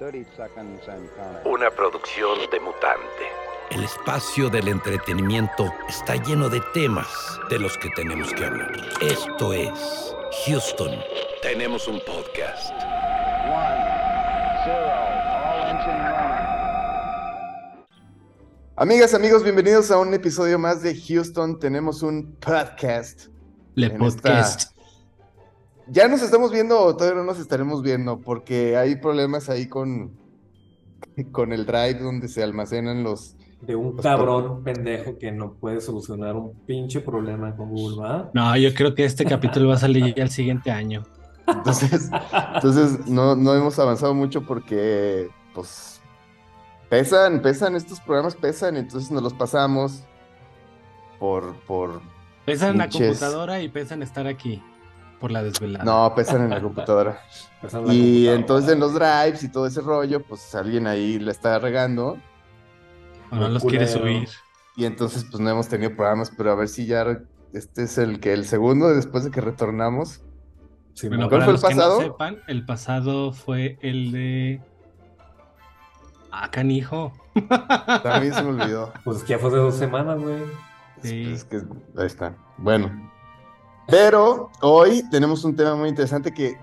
Una producción de mutante. El espacio del entretenimiento está lleno de temas de los que tenemos que hablar. Esto es Houston. Tenemos un podcast. Amigas, amigos, bienvenidos a un episodio más de Houston. Tenemos un podcast. Le en podcast. esta- Ya nos estamos viendo o todavía no nos estaremos viendo porque hay problemas ahí con, con el drive donde se almacenan los... de un Los cabrón pendejo que no puede solucionar un pinche problema con Google, ¿va? No, yo creo que este capítulo va a salir ya el siguiente año. Entonces, entonces no, no hemos avanzado mucho porque, pues, pesan, pesan, estos programas pesan, entonces nos los pasamos por, por, Pesan en la Pinches. computadora y pesan estar aquí por la desvelada. no, pesan en la computadora. La Y computadora. entonces en los drives y todo ese rollo, pues alguien ahí la está regando. O no los quiere subir. Y entonces pues no hemos tenido programas, pero a ver si ya este es el que el segundo después de que retornamos. Sí, Bueno, mo- ¿Cuál para fue el los que no pasado? sepan, el pasado fue el de. Ah, canijo. También se me olvidó. pues es que ya fue hace dos semanas, güey. Sí. Es que ahí está. Bueno. Pero hoy tenemos un tema muy interesante que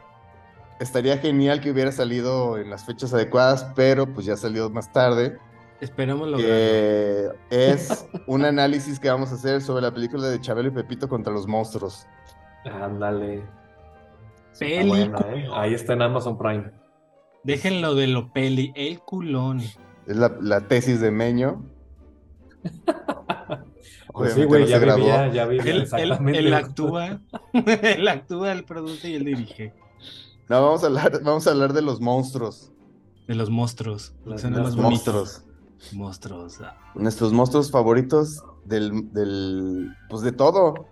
estaría genial que hubiera salido en las fechas adecuadas, pero pues ya salió más tarde. Esperemos lograrlo. que es un análisis que vamos a hacer sobre la película de Chabelo y Pepito contra los monstruos. Ándale. Buena, Película. ¿eh? Ahí está en Amazon Prime. Déjenlo de lo peli, el culón. Es la, la tesis de Meño. Pues sí, güey, no ya vivía, ya vivía Él, él- exactamente. él actúa, él actúa, él produce y él dirige. No, vamos a hablar, vamos a hablar de los monstruos. De los monstruos. Más bonito. Monstruos. Monstruos. ah, Nuestros monstruos favoritos del, del pues de todo.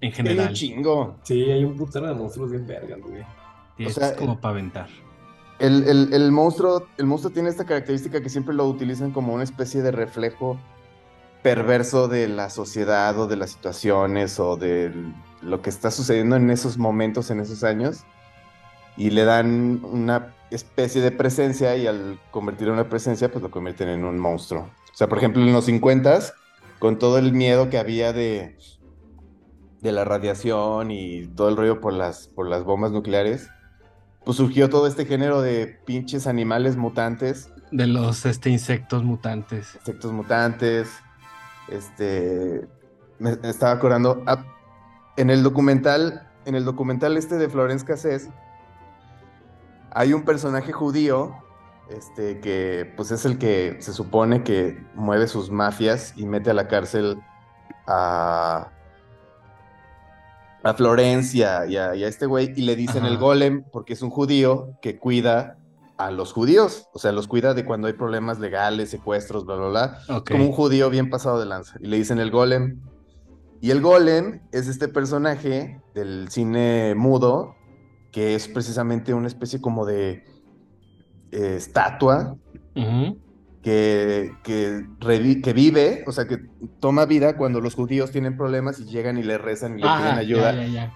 En Hay un general. chingo. Sí, hay un putero de monstruos bien vergas, güey. Y o sea, es como para aventar. El, el- el monstruo, el monstruo tiene esta característica que siempre lo utilizan como una especie de reflejo perverso de la sociedad o de las situaciones o de lo que está sucediendo en esos momentos, en esos años, y le dan una especie de presencia y al convertirlo en una presencia, pues lo convierten en un monstruo. O sea, por ejemplo, en los 50 con todo el miedo que había de, de la radiación y todo el rollo por las, por las bombas nucleares, pues surgió todo este género de pinches animales mutantes, De los este, insectos mutantes. insectos mutantes. Este, me estaba acordando, ah, en el documental, en el documental este de Florence Cassés, hay un personaje judío, este, que pues es el que se supone que mueve sus mafias y mete a la cárcel a, a Florencia y a, y a este güey y le dicen Ajá. el golem porque es un judío que cuida a los judíos, o sea, los cuida de cuando hay problemas legales, secuestros, bla, bla, bla. Como un judío bien pasado de lanza. Y le dicen el golem. Y el golem es este personaje del cine mudo, que es precisamente una especie como de eh, estatua que, que, vive, o sea, que toma vida cuando los judíos tienen problemas y llegan y le rezan y le Ajá, piden ayuda. ya, ya, ya.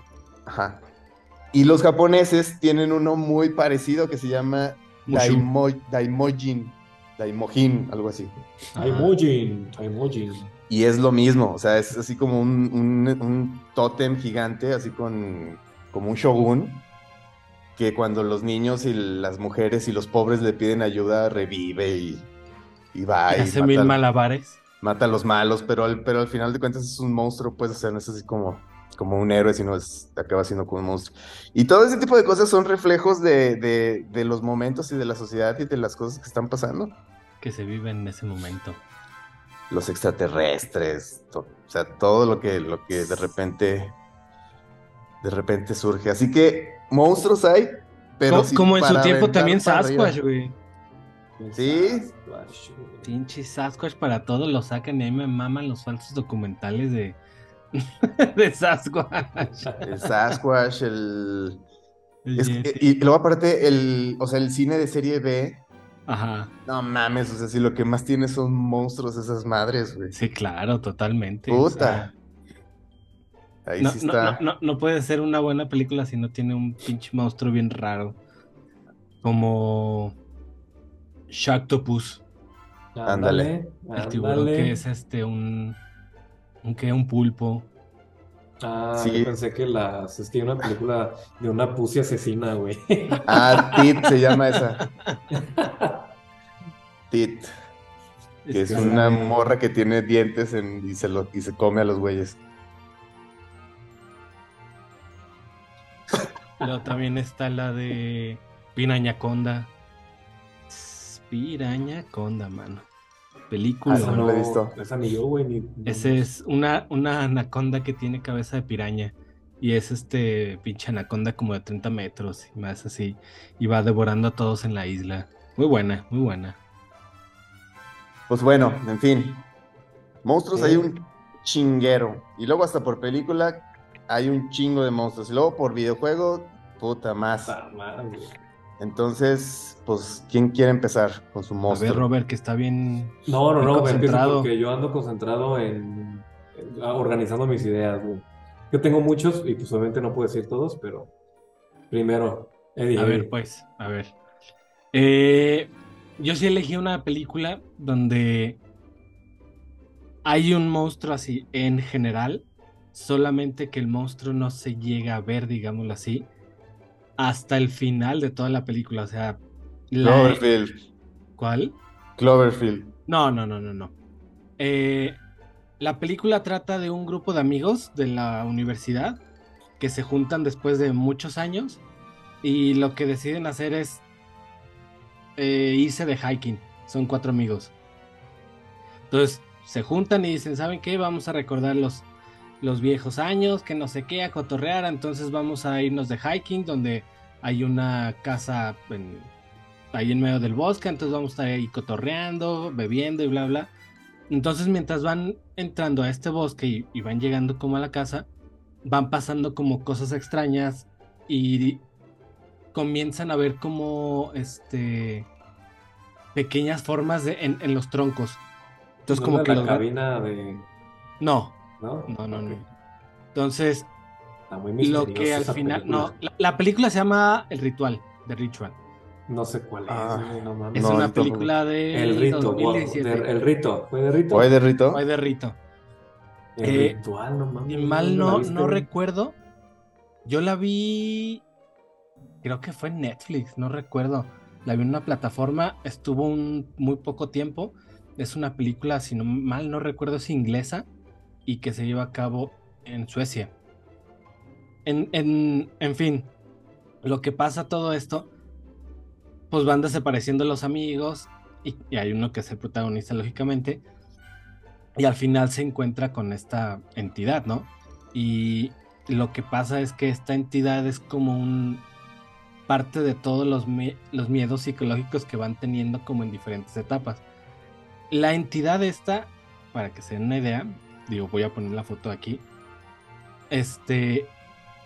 Ajá. Y los japoneses tienen uno muy parecido que se llama. Daimo- Daimojin, Daimojin, algo así. Hay Mujin. Y es lo mismo, o sea, es así como un, un, un tótem gigante, así con como un shogun, que cuando los niños y las mujeres y los pobres le piden ayuda, revive y, y va y Hace mata, mil al- malabares. mata a los malos, pero al, pero al final de cuentas es un monstruo, pues, o sea, no es así como, como un héroe, sino es, acaba siendo como un monstruo. Y todo ese tipo de cosas son reflejos de, de, de los momentos y de la sociedad y de las cosas que están pasando. que se vive en ese momento. los extraterrestres, o sea, todo lo que, lo que de repente, de repente surge. Así que monstruos hay, pero como en su tiempo también. Sasquatch, güey. Sí. Sasquatch. Pinche Sasquatch para todo lo sacan y ahí me maman los falsos documentales de, de Sasquatch. El Sasquatch, el... El es que- Yeti. y luego aparte, el, o sea, el cine de serie B, Ajá. no mames, o sea, si lo que más tiene son monstruos esas madres, güey. Sí, claro, totalmente. o Puta. Ahí No, sí no, está. no, no, no puede ser una buena película si no tiene un pinche monstruo bien raro. Como Sharktopus. Ándale. El tiburón que es este un. Un que un pulpo. Ah, Sí. yo pensé que las. Es que hay una película de una pussy asesina, güey. Ah, Tit se llama esa. Tit, que es una morra que tiene dientes en- y, se lo, y se come a los güeyes. Luego también está la de Pirañaconda. Tss, Pirañaconda, mano. Película. Ah, esa no la he visto. Esa ni yo, güey. Ni, Ese es una, una anaconda que tiene cabeza de piraña. Y es este pinche anaconda como de 30 metros y más así. Y va devorando a todos en la isla. Muy buena, muy buena. Pues bueno, en fin. Monstruos Sí. hay un chinguero. Y luego hasta por película hay un chingo de monstruos. Y luego por videojuego, puta más. Madre. Entonces, pues, ¿quién quiere empezar con su A ver, monstruo? Robert, que está bien. No, no, no, concentrado. porque yo ando concentrado en, en- ah, organizando mis ideas, güey. Yo tengo muchos y pues obviamente no puedo decir todos, pero primero, Eddie. A ver, pues, a ver. Eh, yo sí elegí una película donde hay un monstruo así en general, solamente que el monstruo no se llega a ver, digámoslo así, hasta el final de toda la película. O sea, la... Cloverfield. ¿Cuál? Cloverfield. No, no, no, no, no. Eh, la película trata de un grupo de amigos de la universidad que se juntan después de muchos años y lo que deciden hacer es eh, irse de hiking. Son cuatro amigos. Entonces se juntan y dicen, ¿saben qué? Vamos a recordar los, los viejos años, que no sé qué, a cotorrear. Entonces vamos a irnos de hiking donde hay una casa en, ahí en medio del bosque. Entonces vamos a estar ahí cotorreando, bebiendo y bla, bla. Entonces mientras van entrando a este bosque y, y van llegando como a la casa, van pasando como cosas extrañas y comienzan a ver como este pequeñas formas de, en, en los troncos. Entonces ¿No como que la los cabina de. no, ¿No? no, no. Entonces Está muy lo que al final película. no, la, la película se llama El Ritual, The Ritual. No sé cuál es, Ah, no. Es No, una película de El rito, wow, 2017. de- el rito, fue de rito. ¿Oye de Rito? Fue de rito. El eh, ritual, no mames. Y ¿dónde mal no, no recuerdo. Yo la vi. Creo que fue en Netflix, no recuerdo. La vi en una plataforma, estuvo un muy poco tiempo. Es una película, si no mal no recuerdo, es inglesa y que se lleva a cabo en Suecia. En, en, en fin, lo que pasa todo esto, pues van desapareciendo los amigos y, hay uno que es el protagonista, lógicamente. Y al final se encuentra con esta entidad, ¿no? Y lo que pasa es que esta entidad es como un parte de todos los, los miedos psicológicos que van teniendo como en diferentes etapas. La entidad esta, para que se den una idea, digo, voy a poner la foto aquí. Este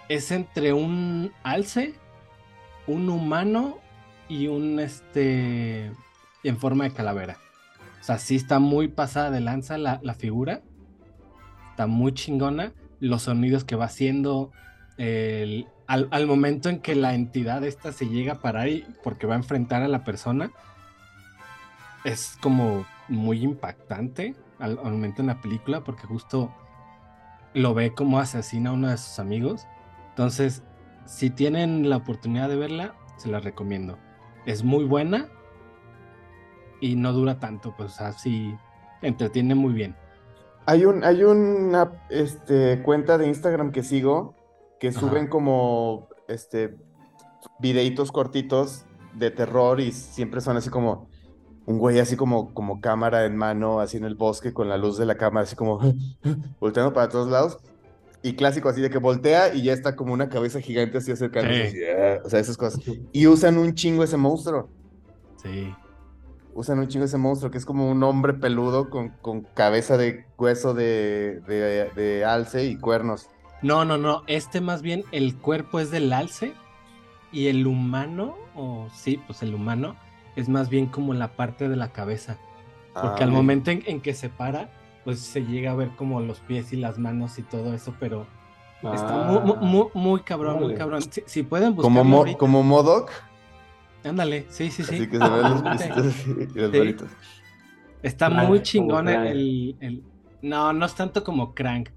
es entre un alce, un humano y un este en forma de calavera. O sea, sí está muy pasada de lanza la, la figura. Está muy chingona. Los sonidos que va haciendo. el- al, al momento en que la entidad esta se llega a parar y porque va a enfrentar a la persona. Es como muy impactante al, al momento en la película. Porque justo lo ve como asesina a uno de sus amigos. Entonces, si tienen la oportunidad de verla, se la recomiendo. Es muy buena y no dura tanto, pues así entretiene muy bien. Hay un, hay una este, cuenta de Instagram que sigo que Ajá. suben como este videitos cortitos de terror y siempre son así como un güey así como, como cámara en mano, así en el bosque con la luz de la cámara, así como volteando para todos lados. Y clásico así de que voltea y ya está como una cabeza gigante así acercándose. Sí. ah, o sea, esas cosas. Y usan un chingo ese monstruo. Sí. Usan un chingo ese monstruo que es como un hombre peludo con, con cabeza de hueso de, de, de alce y cuernos. No, no, no. Este más bien el cuerpo es del alce y el humano, o sí, pues el humano es más bien como la parte de la cabeza. Porque Ah, al momento en, en que se para, pues se llega a ver como los pies y las manos y todo eso, pero está muy, muy, muy, muy cabrón, muy cabrón. Si, si pueden buscarlo Como, Mo- como Modoc. Ándale, sí, sí, sí. Así que se ven los y los Sí. bolitos. Está Crank, muy chingón el, el- No, no es tanto como Crank,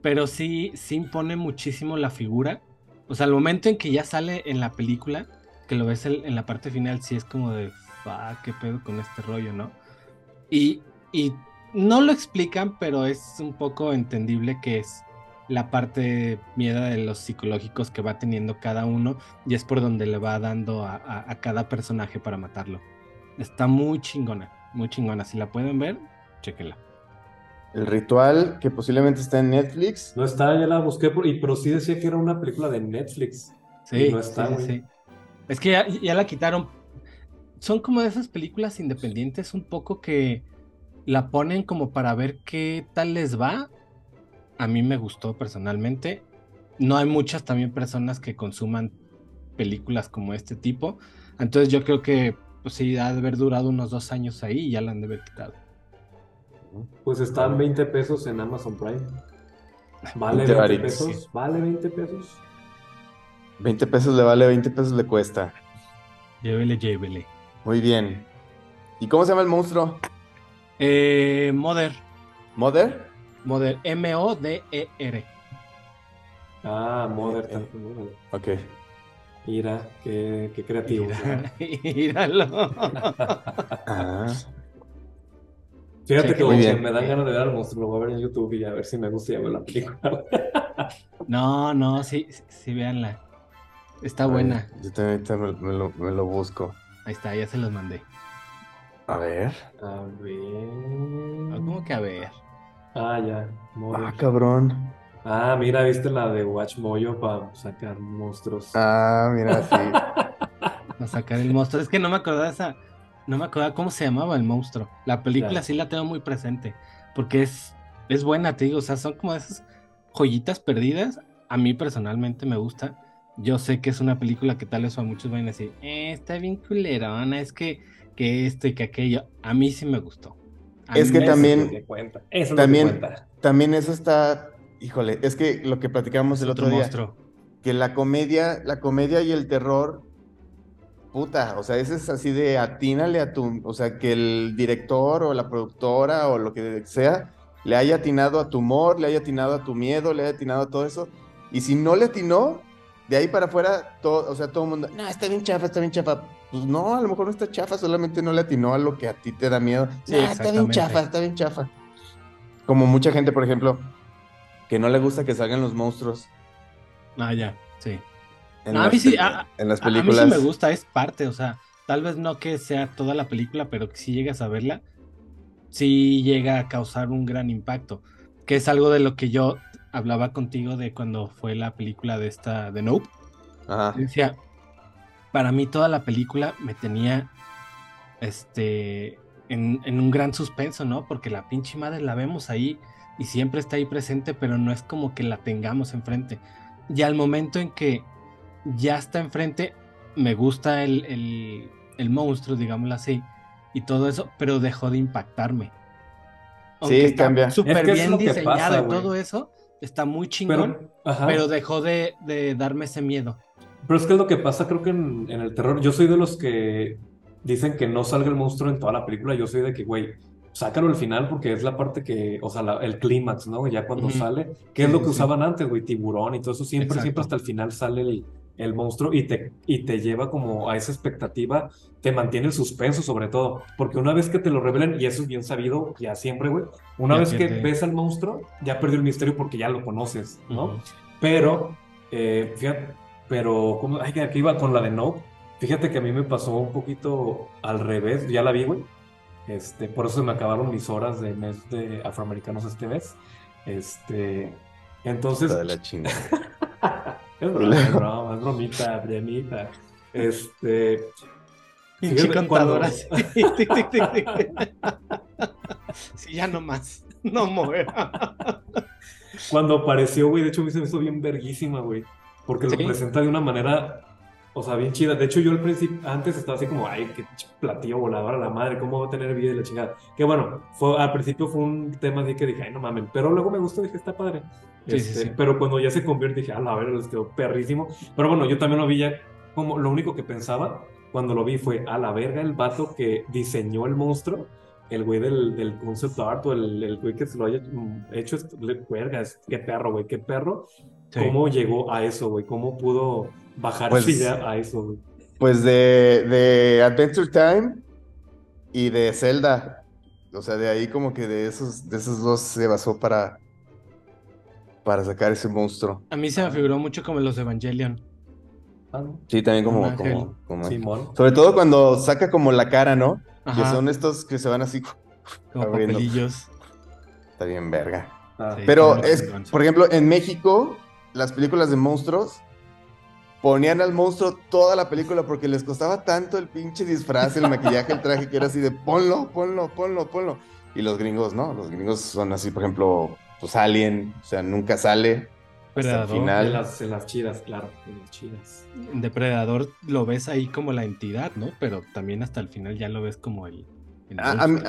pero sí, sí impone muchísimo la figura. O sea, al momento en que ya sale en la película, que lo ves en, en la parte final, sí es como de, fuck, qué pedo con este rollo, ¿no? Y, y no lo explican, pero es un poco entendible que es la parte miedo de los psicológicos que va teniendo cada uno y es por donde le va dando a, a- a cada personaje para matarlo. Está muy chingona, muy chingona. Si la pueden ver, chéquenla. El ritual, que posiblemente está en Netflix. No está, ya la busqué, por- y, pero sí decía que era una película de Netflix. Sí, no está, sí, güey. sí. Es que ya, ya la quitaron. Son como de esas películas independientes un poco que la ponen como para ver qué tal les va. A mí me gustó personalmente. No hay muchas también personas que consuman películas como este tipo. Entonces yo creo que pues sí, ha de haber durado unos dos años ahí y ya la han de haber quitado. Pues están 20 pesos en Amazon Prime. Vale 20 20 varitos. pesos. Vale 20 pesos. 20 pesos le vale, 20 pesos le cuesta. Llévele, llévele. Muy bien. ¿Y cómo se llama el monstruo? Eh, Mother. ¿Mother? Mother. M-O-D-E-R. Ah, Mother. Eh, Mother. Ok. Mira, qué, qué creativo. Míralo. Ah, Fíjate Sí, que muy bien. me dan ganas de ver al monstruo. Lo voy a ver en YouTube y a ver si me gusta y ya me la película. No, no, sí, sí, sí, véanla. Está ver, buena. Yo también me, me lo, me lo busco. Ahí está, ya se los mandé. A ver. A ver. ¿Cómo que a ver? Ah, ya. Mother. Ah, cabrón. Ah, mira, viste la de Watch Mojo para sacar monstruos. Ah, mira, sí. A sacar el monstruo. Es que no me acordaba esa. No me acordaba cómo se llamaba el monstruo. La película Ya. sí la tengo muy presente. Porque es, es buena, te digo. O sea, son como esas joyitas perdidas. A mí personalmente me gusta. Yo sé que es una película que tal vez a muchos van a decir, eh, está bien culerona, es que, que esto y que aquello. A mí sí me gustó. A Es mí que también- que cuenta. Eso es también- que cuenta. También eso está. Híjole, es que lo que platicamos el otro otro día. monstruo. que la comedia, la comedia y el terror, puta, o sea, ese es así de atínale a tu, o sea, que el director o la productora o lo que sea le haya atinado a tu humor, le haya atinado a tu miedo, le haya atinado a todo eso. Y si no le atinó, de ahí para afuera, todo, o sea, todo el mundo, no, está bien chafa, está bien chafa. Pues no, a lo mejor no está chafa, solamente no le atinó a lo que a ti te da miedo. Sí, "Nah, está bien chafa, está bien chafa. Como mucha gente, por ejemplo, que no le gusta que salgan los monstruos Ah, ya, sí. en, No, a las, mí sí, a- en las A- A mí películas. sí me gusta, es parte, o sea, tal vez no que sea toda la película, pero que si llegas a verla, sí llega a causar un gran impacto, que es algo de lo que yo hablaba contigo de cuando fue la película de esta, de Nope. Ajá. Decía, para mí toda la película me tenía, este, en, en un gran suspenso, ¿no? Porque la pinche madre la vemos ahí y siempre está ahí presente, pero no es como que la tengamos enfrente. Y al momento en que ya está enfrente, me gusta el, el, el monstruo, digámoslo así, y todo eso, pero dejó de impactarme. Sí, está cambia. súper Es que es bien diseñado pasa, todo eso, está muy chingón, Pero, dejó de, de darme ese miedo. Pero es que es lo que pasa, creo que en, en el terror. Yo soy de los que dicen que no salga el monstruo en toda la película. Yo soy de que, güey, sácalo al final porque es la parte que, o sea, la- el clímax, ¿no? Ya cuando Ujú. sale, que es Sí, lo que sí. usaban antes, güey, tiburón y todo eso. Siempre, Exacto. siempre hasta el final sale el, el monstruo y te, y te lleva como a esa expectativa, te mantiene el suspenso sobre todo. Porque una vez que te lo revelen, y eso es bien sabido, ya siempre, güey, una Ya vez que pierde. ves al monstruo, ya perdió el misterio porque ya lo conoces, ¿no? Ujú. Pero, eh, fíjate, pero, ¿cómo? Ay, que aquí iba con la de No. Fíjate que a mí me pasó un poquito al revés, ya la vi, güey. Este, por eso se me acabaron mis horas de mes de afroamericanos este mes. Este, entonces, Está de la chingada. es broma, es bromita, bromita. Este, Pinche contadora. Sí, ya no más. No mover. Cuando apareció, güey, de hecho a mí se me hizo bien verguísima, güey. Porque Sí. lo presenta de una manera, o sea, bien chida. De hecho, yo al principio, antes estaba así como, ay, qué platillo volador a la madre, ¿cómo va a tener vida y la chingada? Que bueno, fue, al principio fue un tema así que dije, ay, no mames. Pero luego me gustó, dije, está padre. Sí, Este, sí. Pero cuando ya se convierte, dije, a la verga, les quedó perrísimo. Pero bueno, yo también lo vi ya como, lo único que pensaba cuando lo vi fue a la verga el vato que diseñó el monstruo, el güey del, del concept art o el, el güey que se lo haya mm, hecho, es- le- es- qué perro, güey, qué perro. Sí. ¿Cómo llegó a eso, güey? ¿Cómo pudo bajar Pues- ya a eso, güey? Pues de, de Adventure Time y de Zelda. O sea, de ahí como que de esos, de esos dos se basó para, para sacar ese monstruo. A mí se me figuró mucho como los Evangelion. Ah, no. Sí, también como, como, como- Simón. Sobre todo cuando saca como la cara, ¿no? Que son estos que se van así. como abriendo. papelillos. Está bien verga. Ah, Sí. Pero es, por ejemplo, en México, las películas de monstruos ponían al monstruo toda la película porque les costaba tanto el pinche disfraz, el maquillaje, el traje, que era así de ponlo, ponlo, ponlo, ponlo. Y los gringos, ¿no? Los gringos son así, por ejemplo, pues Alien, o sea, nunca sale. Predador. final. En las, en las chidas, claro, en las chidas. En Depredador lo ves ahí como la entidad, ¿no? Pero también hasta el final ya lo ves como el. el A, a mí.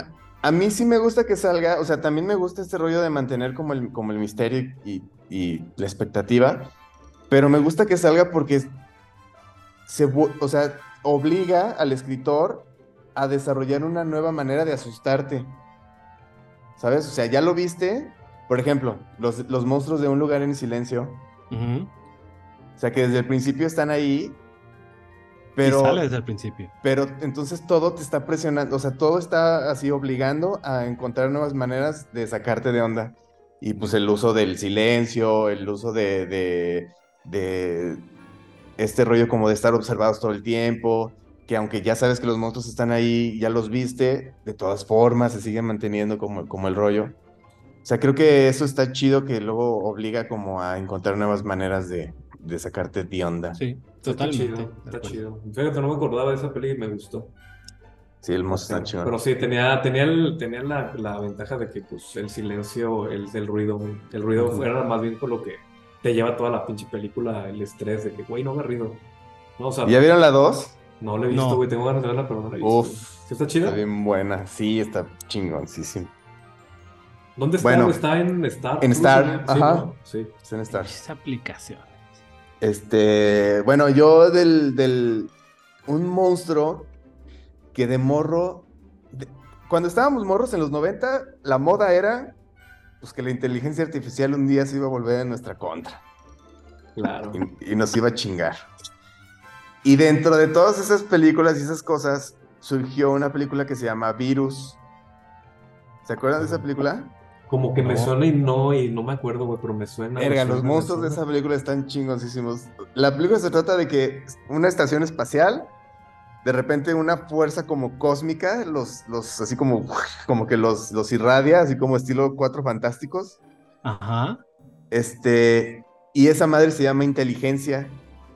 A mí sí me gusta que salga, o sea, también me gusta este rollo de mantener como el, como el misterio y, y la expectativa, pero me gusta que salga porque se, o sea, obliga al escritor a desarrollar una nueva manera de asustarte. ¿Sabes? O sea, ya lo viste, por ejemplo, los, los monstruos de un lugar en silencio, o sea, que desde el principio están ahí, Y pero... sale desde el principio. Pero entonces todo te está presionando, o sea, todo está así obligando a encontrar nuevas maneras de sacarte de onda. Y pues el uso del silencio, el uso de, de, de este rollo como de estar observados todo el tiempo, que aunque ya sabes que los monstruos están ahí, ya los viste, de todas formas se siguen manteniendo como, como el rollo. O sea, creo que eso está chido que luego obliga como a encontrar nuevas maneras de, de sacarte de onda. Sí, Está totalmente. chido, de está chido. Fíjate, no me acordaba de esa peli y me gustó. Sí, el monstruo está chido. pero sí, tenía, tenía, el- tenía la, la ventaja de que pues, el silencio, el, el ruido, el ruido Ujú. era más bien por lo que te lleva toda la pinche película, el estrés de que, güey, no haga ruido. No, o sea, ¿Ya vieron la 2? no la he visto, No. güey, tengo ganas de verla, pero no la he visto. Uf. ¿Sí está chida? Está bien buena, sí, está chingoncísimo. ¿Dónde está? Bueno. está en Star. En Star. Sí, ajá. ¿no? Sí. Está en Star. Esa aplicación. Este, bueno, yo del, del, un monstruo que de morro, de- cuando estábamos morros en los 90, la moda era, pues que la inteligencia artificial un día se iba a volver en nuestra contra Claro. y, y nos iba a chingar. Y dentro de todas esas películas y esas cosas, surgió una película que se llama Virus. ¿Se acuerdan de esa película? Como que me No. suena y no, y no me acuerdo, güey, pero me suena. Verga, los monstruos de esa película están chingoncísimos. La película se trata de que una estación espacial, de repente una fuerza como cósmica, los, los así como, como que los, los irradia, así como estilo Cuatro Fantásticos. Ajá. Este, y esa madre se llama inteligencia.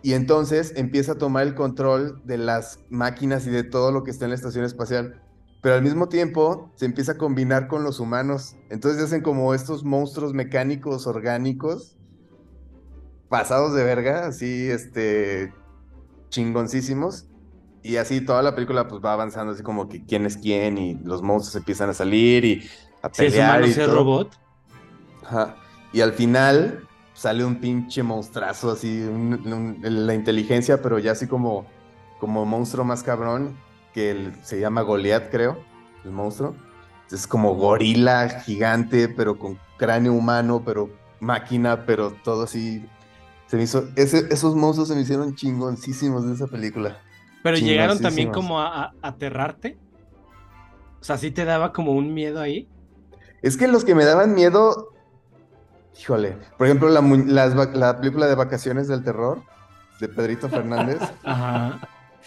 Y entonces empieza a tomar el control de las máquinas y de todo lo que está en la estación espacial. Pero al mismo tiempo se empieza a combinar con los humanos. Entonces hacen como estos monstruos mecánicos, orgánicos, pasados de verga, así, este, chingoncísimos. Y así toda la película pues va avanzando así como que quién es quién y los monstruos empiezan a salir y a Si es pelear humano, y es todo. robot. Ajá. Y al final sale un pinche monstruazo, así, un- un- la inteligencia, pero ya así como, como monstruo más cabrón, que el- se llama Goliath, creo, el monstruo. Es como gorila gigante, pero con cráneo humano, pero máquina, pero todo así. Se me hizo, ese- esos monstruos se me hicieron chingoncísimos de esa película. Pero llegaron también como a, a aterrarte. O sea, sí te daba como un miedo ahí. Es que los que me daban miedo, híjole, por ejemplo, la, va- la película de Vacaciones del Terror de Pedrito Fernández, Ajá.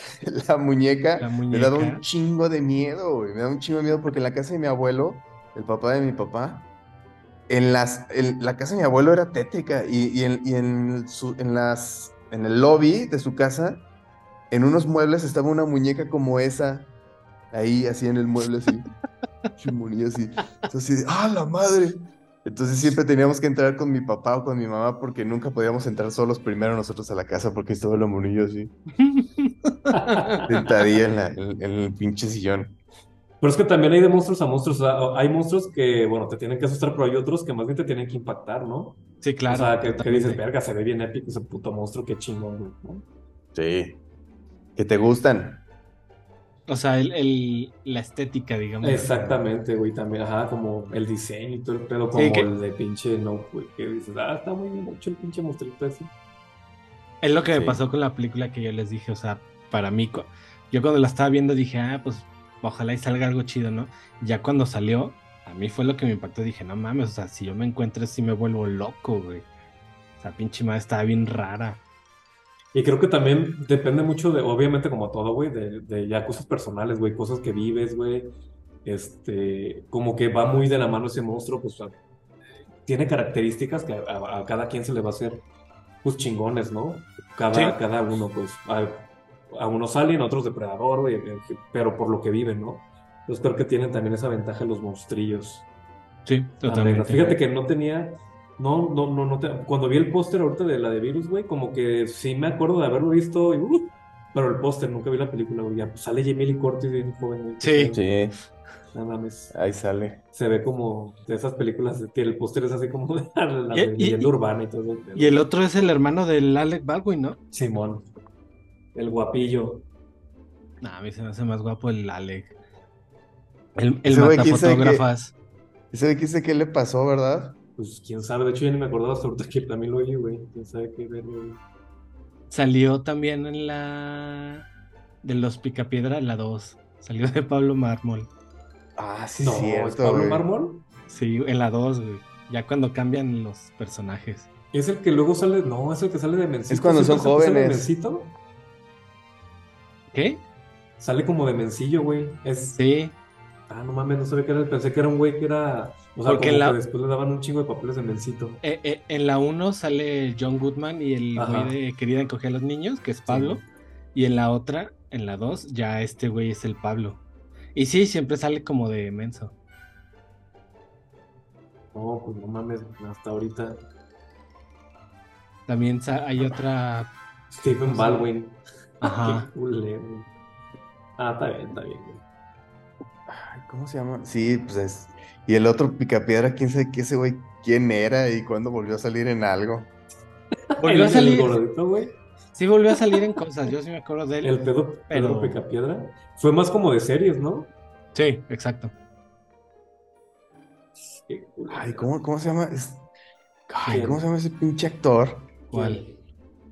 la muñeca, La me daba muñeca. un chingo de miedo, güey, me daba un chingo de miedo porque en la casa de mi abuelo, el papá de mi papá, en las, en la casa de mi abuelo era tétrica y, y en, y en su- en las, en el lobby de su casa, en unos muebles estaba una muñeca como esa, ahí, así en el mueble, así, chimonía, así, así de, ¡ah, la madre! Entonces siempre teníamos que entrar con mi papá o con mi mamá porque nunca podíamos entrar solos primero nosotros a la casa porque estaba la monillo así, sentadilla en, la- en- en el pinche sillón. Pero es que también hay de monstruos a monstruos. o sea, hay monstruos que, bueno, te tienen que asustar, pero hay otros que más bien te tienen que impactar, ¿no? Sí, claro. o sea, que, dices, verga, se ve bien épico ese puto monstruo, qué chingón, güey", ¿no? Sí. Que te gustan. O sea, el, el- la estética, digamos. Exactamente, güey, también, ajá, como el diseño y todo el pedo, como Sí, que- el de pinche no, güey, que dices, ah, está muy bien hecho el pinche monstruito ese. Es lo que me pasó con la película que yo les dije, o sea, para mí, yo cuando la estaba viendo dije, ah, pues ojalá y salga algo chido, ¿no? Ya cuando salió, a mí fue lo que me impactó, dije, no mames, o sea, si yo me encuentro así me vuelvo loco, güey. O sea, pinche madre estaba bien rara. Y creo que también depende mucho de, obviamente como todo, güey, de, de ya cosas personales, güey, cosas que vives, güey. Este, como que va muy de la mano ese monstruo, pues tiene características que a, a- a cada quien se le va a hacer, pues chingones, ¿no? Cada, Sí. cada uno, pues, a, a unos alien, a otros depredador, güey, pero por lo que viven, ¿no? Entonces creo que tienen también esa ventaja los monstrillos. Sí, totalmente. Fíjate que no tenía. No, no, no, no te- cuando vi el póster ahorita de la de Virus, güey, como que sí me acuerdo de haberlo visto, y, uh, pero el póster, nunca vi la película, güey. Ya, pues, sale Jamie Lee Curtis bien joven, güey. Sí. Sí, No mames. ahí sale. Se ve como de esas películas que el póster es así como de la de Y- y- leyenda urbana y todo. Y el otro es el hermano del Alec Baldwin, ¿no? Simón. El guapillo. Nah, a mí se me hace más guapo el Alec. El, el matafotógrafas. Ese de qué qué le pasó, ¿verdad? Pues quién sabe, de hecho ya ni me acordaba hasta ahorita que también lo oí, güey. Quién sabe qué ver, güey. Salió también en la de los Picapiedra, la 2. Salió de Pablo Mármol. Ah, sí, No, es ¿es cierto, Pablo güey. Mármol? Sí, en la 2, güey. Ya cuando cambian los personajes. Es el que luego sale, no, es el que sale de Mencito. Es cuando ¿Sí son es el que sale de jóvenes. Mencito? ¿Qué? Sale como de mencillo, güey. Es... Sí. Ah, no mames, no sabía que era. Pensé que era un güey que era. O sea, Porque como la- que después le daban un chingo de papeles de mencito. Eh, eh, en la 1 sale John Goodman y el Ajá. güey de Querida encoger a los niños, que es Pablo. Y en la otra, en la 2, ya este güey es el Pablo. Y sí, siempre sale como de menso. No, pues no mames, hasta ahorita. También hay otra. Stephen Baldwin. Ajá. Qué culero. Ah, está bien, está bien. Ay, ¿Cómo se llama? Sí, pues es. Y el otro picapiedra, quién sabe qué ese güey, quién era y cuándo volvió a salir en algo. Volvió a salir. Gordito, güey. Sí, volvió a salir en cosas. Yo sí me acuerdo de él. El pedo, Pero- Pedro Picapiedra. Fue más como de series, ¿no? Sí, exacto. Ay, ¿cómo, cómo se llama? Ay. ¿cómo se llama ese pinche actor? ¿Cuál?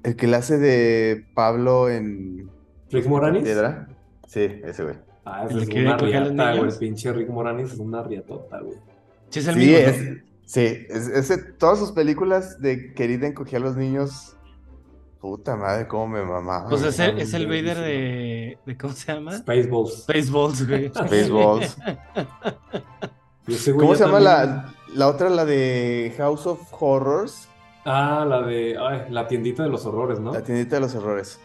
El que le hace de Pablo en ¿Rick Moranis? Piedra. Sí, ese güey. Ah, ¿El ese es que una riata, güey. El niños? pinche Rick Moranis es una riatota, güey. Sí, es el Sí, mismo. ¿no? es, sí, es- ese- todas sus películas de Querida encogía a los niños. Puta madre, cómo me mamaba. Pues es el, es el. Vader de, de. ¿Cómo se llama? Spaceballs. Spaceballs, güey. Spaceballs. ¿Cómo se llama también- la, la otra, la de House of Horrors? Ah, la de. Ay, la tiendita de los horrores, ¿no? La tiendita de los errores.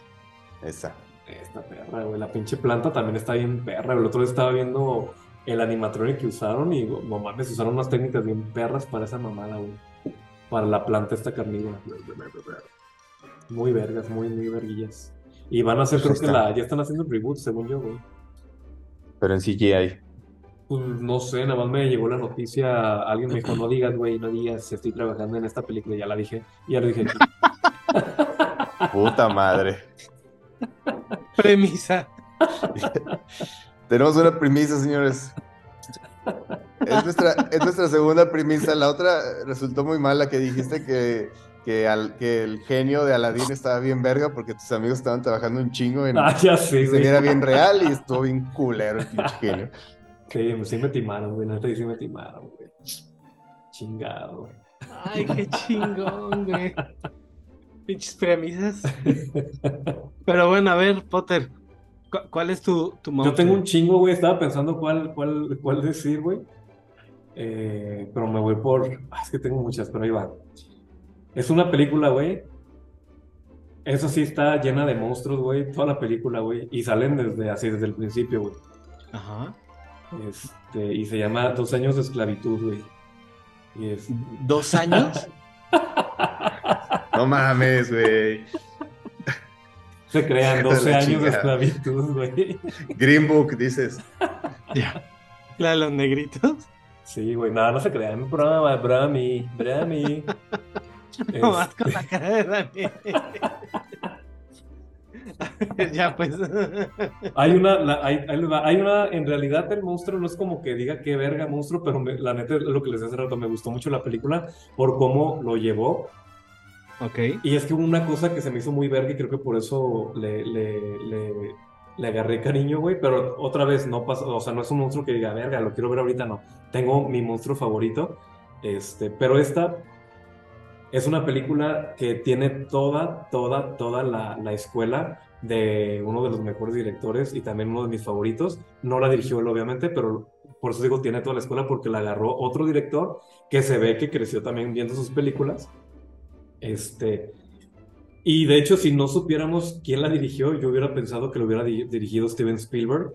Esa. Esta perra, güey. La pinche planta también está bien perra. El otro día estaba viendo el animatronic que usaron y no mames, usaron unas técnicas bien perras para esa mamada, güey. Para la planta esta carnívora. Muy vergas, muy, muy verguillas. Y van a hacer, Pues creo que la. Ya están haciendo el reboot, según yo, güey. Pero en CGI. Pues no sé, nada más me llegó la noticia. Alguien me dijo, no digas, güey, no digas, estoy trabajando en esta película. Ya la dije. Y ya lo dije. Puta madre. Premisa. Tenemos una premisa, señores. Es nuestra, es nuestra segunda premisa. La otra resultó muy mal, la que dijiste que, que, al- que el genio de Aladdin estaba bien verga porque tus amigos estaban trabajando un chingo en ah, ya sé, se güey. viera bien real y estuvo bien culero el pinche genio. Sí, sí me timaron, güey. Neta, sí me timaron, güey. Chingado, güey. Ay, qué chingón, güey. Pinches premisas. Pero bueno, a ver, Potter. ¿cu- ¿Cuál es tu, tu Yo tengo un chingo, güey. Estaba pensando cuál, cuál, cuál decir, güey. Eh, pero me voy por. ah, es que tengo muchas, pero ahí va. Es una película, güey. Eso sí está llena de monstruos, güey. Toda la película, güey. Y salen desde así, desde el principio, güey. Ajá. Este, y se llama Dos años de esclavitud, güey. Y es. ¿Dos años? No mames, güey. Se crean 12 La años de esclavitud, güey. Green Book, dices. ya. La de los negritos. Sí, güey. Nada, no se crean. Broma, Brami, Brami. No Este- con la cara de Daniel. ya, pues. Hay una, la- hay, hay una, en realidad el monstruo no es como que diga qué verga monstruo, pero me- la neta es lo que les decía hace rato, me gustó mucho la película por cómo lo llevó. ok. Y es que hubo una cosa que se me hizo muy verga y creo que por eso le, le, le, le agarré cariño, güey. Pero otra vez no pasa, o sea, no es un monstruo que diga, verga, lo quiero ver ahorita, no. Tengo mi monstruo favorito. Este, pero esta es una película que tiene toda, toda, toda la, la escuela de uno de los mejores directores y también uno de mis favoritos. No la dirigió él, obviamente, pero por eso digo, tiene toda la escuela porque la agarró otro director que se ve que creció también viendo sus películas. Este, y de hecho, si no supiéramos quién la dirigió, yo hubiera pensado que lo hubiera di- dirigido Steven Spielberg.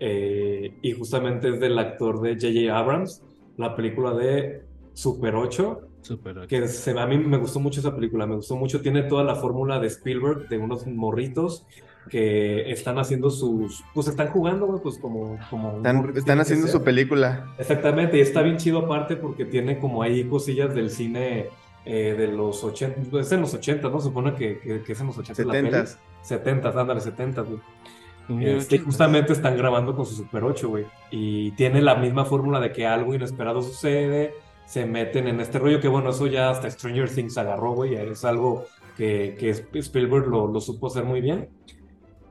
Eh, y justamente es del actor de J.J. Abrams, la película de Super 8, Súper. ok. que se, a mí me gustó mucho esa película, me gustó mucho, tiene toda la fórmula de Spielberg, de unos morritos que están haciendo sus, pues están jugando, güey, pues como, como Están, están haciendo su película. Exactamente, y está bien chido aparte porque tiene como ahí cosillas del cine eh, de los 80, es en los 80, ¿no? Supone que, que, que es en los 80 la peli. 70s. 70, ándale, 70, güey. Este, justamente están grabando con su Super 8, güey. Y tiene la misma fórmula de que algo inesperado sucede, se meten en este rollo que, bueno, eso ya hasta Stranger Things agarró, güey. Es algo que, que Spielberg lo, lo supo hacer muy bien.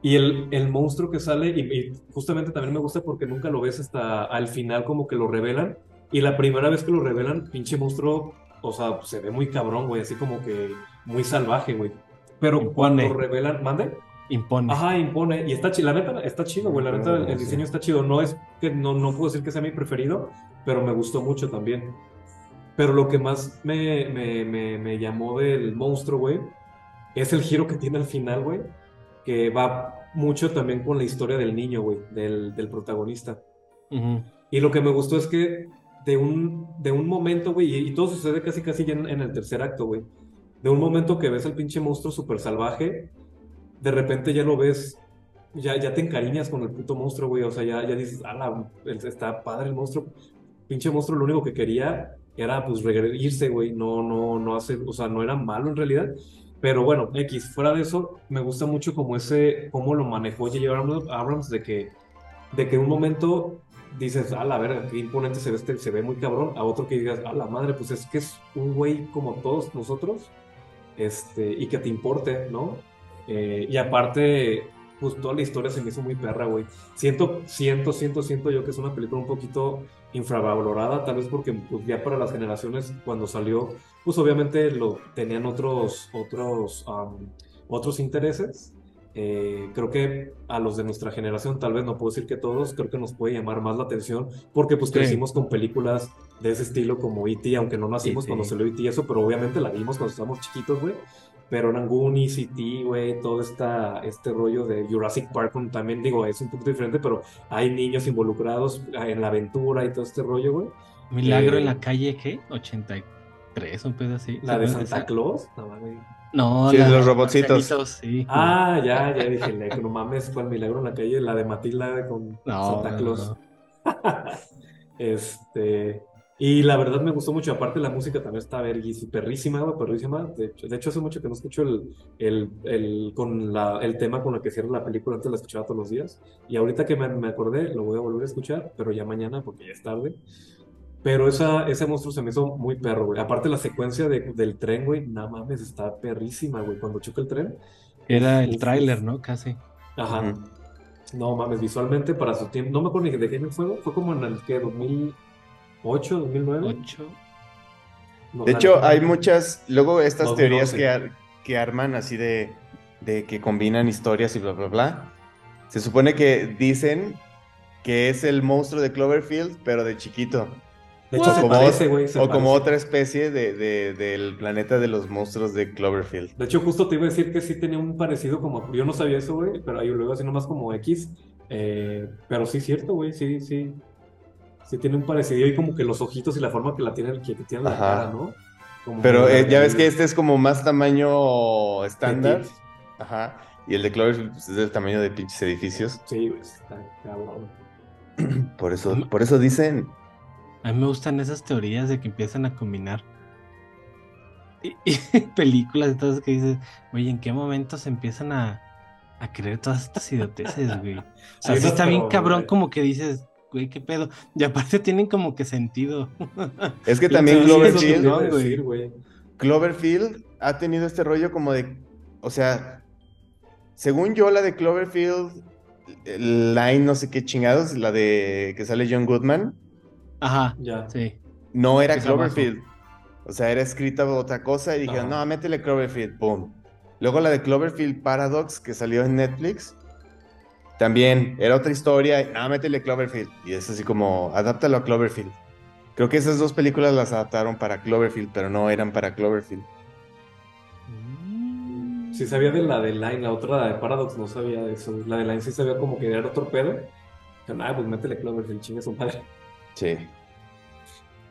Y el, el monstruo que sale, y, y justamente también me gusta porque nunca lo ves hasta al final como que lo revelan. Y la primera vez que lo revelan, pinche monstruo, o sea, se ve muy cabrón, güey, así como que muy salvaje, güey. Pero Impone. cuando revelan, mande. Impone. Ajá, impone. Y está chido, la neta, está chido, güey. La neta, el, el diseño está chido. No es que no, no puedo decir que sea mi preferido, pero me gustó mucho también. Pero lo que más me, me, me, me llamó del monstruo, güey, es el giro que tiene al final, güey. Que va mucho también con la historia del niño, güey, del, del protagonista. Y lo que me gustó es que de un, de un momento, güey, y, y todo sucede casi casi ya en, en el tercer acto, güey. De un momento que ves al pinche monstruo súper salvaje, de repente ya lo ves, ya, ya te encariñas con el puto monstruo, güey. O sea, ya, ya dices, ala, está padre el monstruo. Pinche monstruo lo único que quería era pues reírse, güey. No, no, no hacer, o sea, no era malo en realidad. Pero bueno, X, fuera de eso, me gusta mucho como ese, cómo lo manejó J.J. Abrams, Abrams, de que, de que en un momento dices, a la verga, qué imponente se ve, este, se ve muy cabrón, a otro que digas, a la madre, pues es que es un güey como todos nosotros, este, y que te importe, ¿no? Eh, y aparte, pues toda la historia se me hizo muy perra, güey. Siento, siento, siento, siento yo que es una película un poquito infravalorada, tal vez porque pues, ya para las generaciones cuando salió, pues obviamente lo tenían otros, otros, um, otros intereses. Eh, creo que a los de nuestra generación, tal vez no puedo decir que todos, creo que nos puede llamar más la atención porque pues Sí. crecimos con películas de ese estilo como E.T., aunque no nacimos cuando salió E.T. y eso, pero obviamente la vimos cuando estábamos chiquitos, güey. Pero eran Goonies, E.T., güey, todo esta, este rollo de Jurassic Park, también digo, es un poco diferente, pero hay niños involucrados en la aventura y todo este rollo, güey. Milagro Eh, en la calle, ¿qué? 83, un pedo así. La de ¿Se acuerdan Santa esa? Claus, no mames. No, Sí, la los robotcitos. sí. Ah, ya, ya dije, le- no mames, ¿cuál milagro en la calle? La de Matilda con No, Santa no, Claus. no. Este, y la verdad me gustó mucho. Aparte, la música también está verguísima, perrísima, perrísima. De hecho, de hecho, hace mucho que no escucho el, el, el, con la, el tema con el que cierra la película. Antes la escuchaba todos los días. Y ahorita que me, me acordé, lo voy a volver a escuchar, pero ya mañana porque ya es tarde. Pero esa, ese monstruo se me hizo muy perro, güey. Aparte, la secuencia de- del tren, güey, no mames, está perrísima, güey. Cuando choca el tren. Era el tráiler. ¿no? Casi. Ajá. No mames, visualmente para su tiempo. No me acuerdo ni de qué año fue, fue como en el que 2008, 2009. 8. No, De hecho, hay muchas, luego estas 2011. teorías que, ar- que arman así de, de que combinan historias y bla, bla, bla. Se supone que dicen que es el monstruo de Cloverfield, pero de chiquito. De hecho, O se como, parece, güey. se o como otra especie de, de- del planeta de los monstruos de Cloverfield. De hecho, justo te iba a decir que sí tenía un parecido como. Yo no sabía eso, güey, pero ahí luego así nomás como X. eh, pero sí, cierto, güey, sí, sí. Sí tiene un parecido y como que los ojitos y la forma que la tiene, que, que tiene la Ajá. cara, ¿no? Como Pero eh, ya ves que este es como más tamaño estándar. Ajá. Y el de Cloverfield pues, es del tamaño de pinches edificios. Sí, güey, está cabrón. Por eso, por eso dicen. A mí me gustan esas teorías de que empiezan a combinar y- y películas y todo eso que dices, oye, ¿en qué momento se empiezan a, a creer todas estas idioteces, güey. O sea, sí unas, está bien cabrón güey. como que dices, güey, qué pedo. Y aparte tienen como que sentido. Es que también Cloverfield, a güey. decir, güey. Cloverfield ha tenido este rollo como de, o sea, según yo la de Cloverfield, el line no sé qué chingados, la de que sale John Goodman, Ajá, Ya. sí. no era. Cloverfield. O sea, era escrita otra cosa y dijeron, no, métele Cloverfield, pum. Luego la de Cloverfield Paradox que salió en Netflix, también era otra historia, no, métele Cloverfield. Y es así como, adáptalo a Cloverfield. Creo que esas dos películas las adaptaron para Cloverfield, pero no eran para Cloverfield. Mm. Sí sabía de la de Line, la otra, la de Paradox, no sabía de eso. La de Line sí sabía como que era otro pedo. Dijeron, ah, pues métele Cloverfield, chingue su madre. Sí.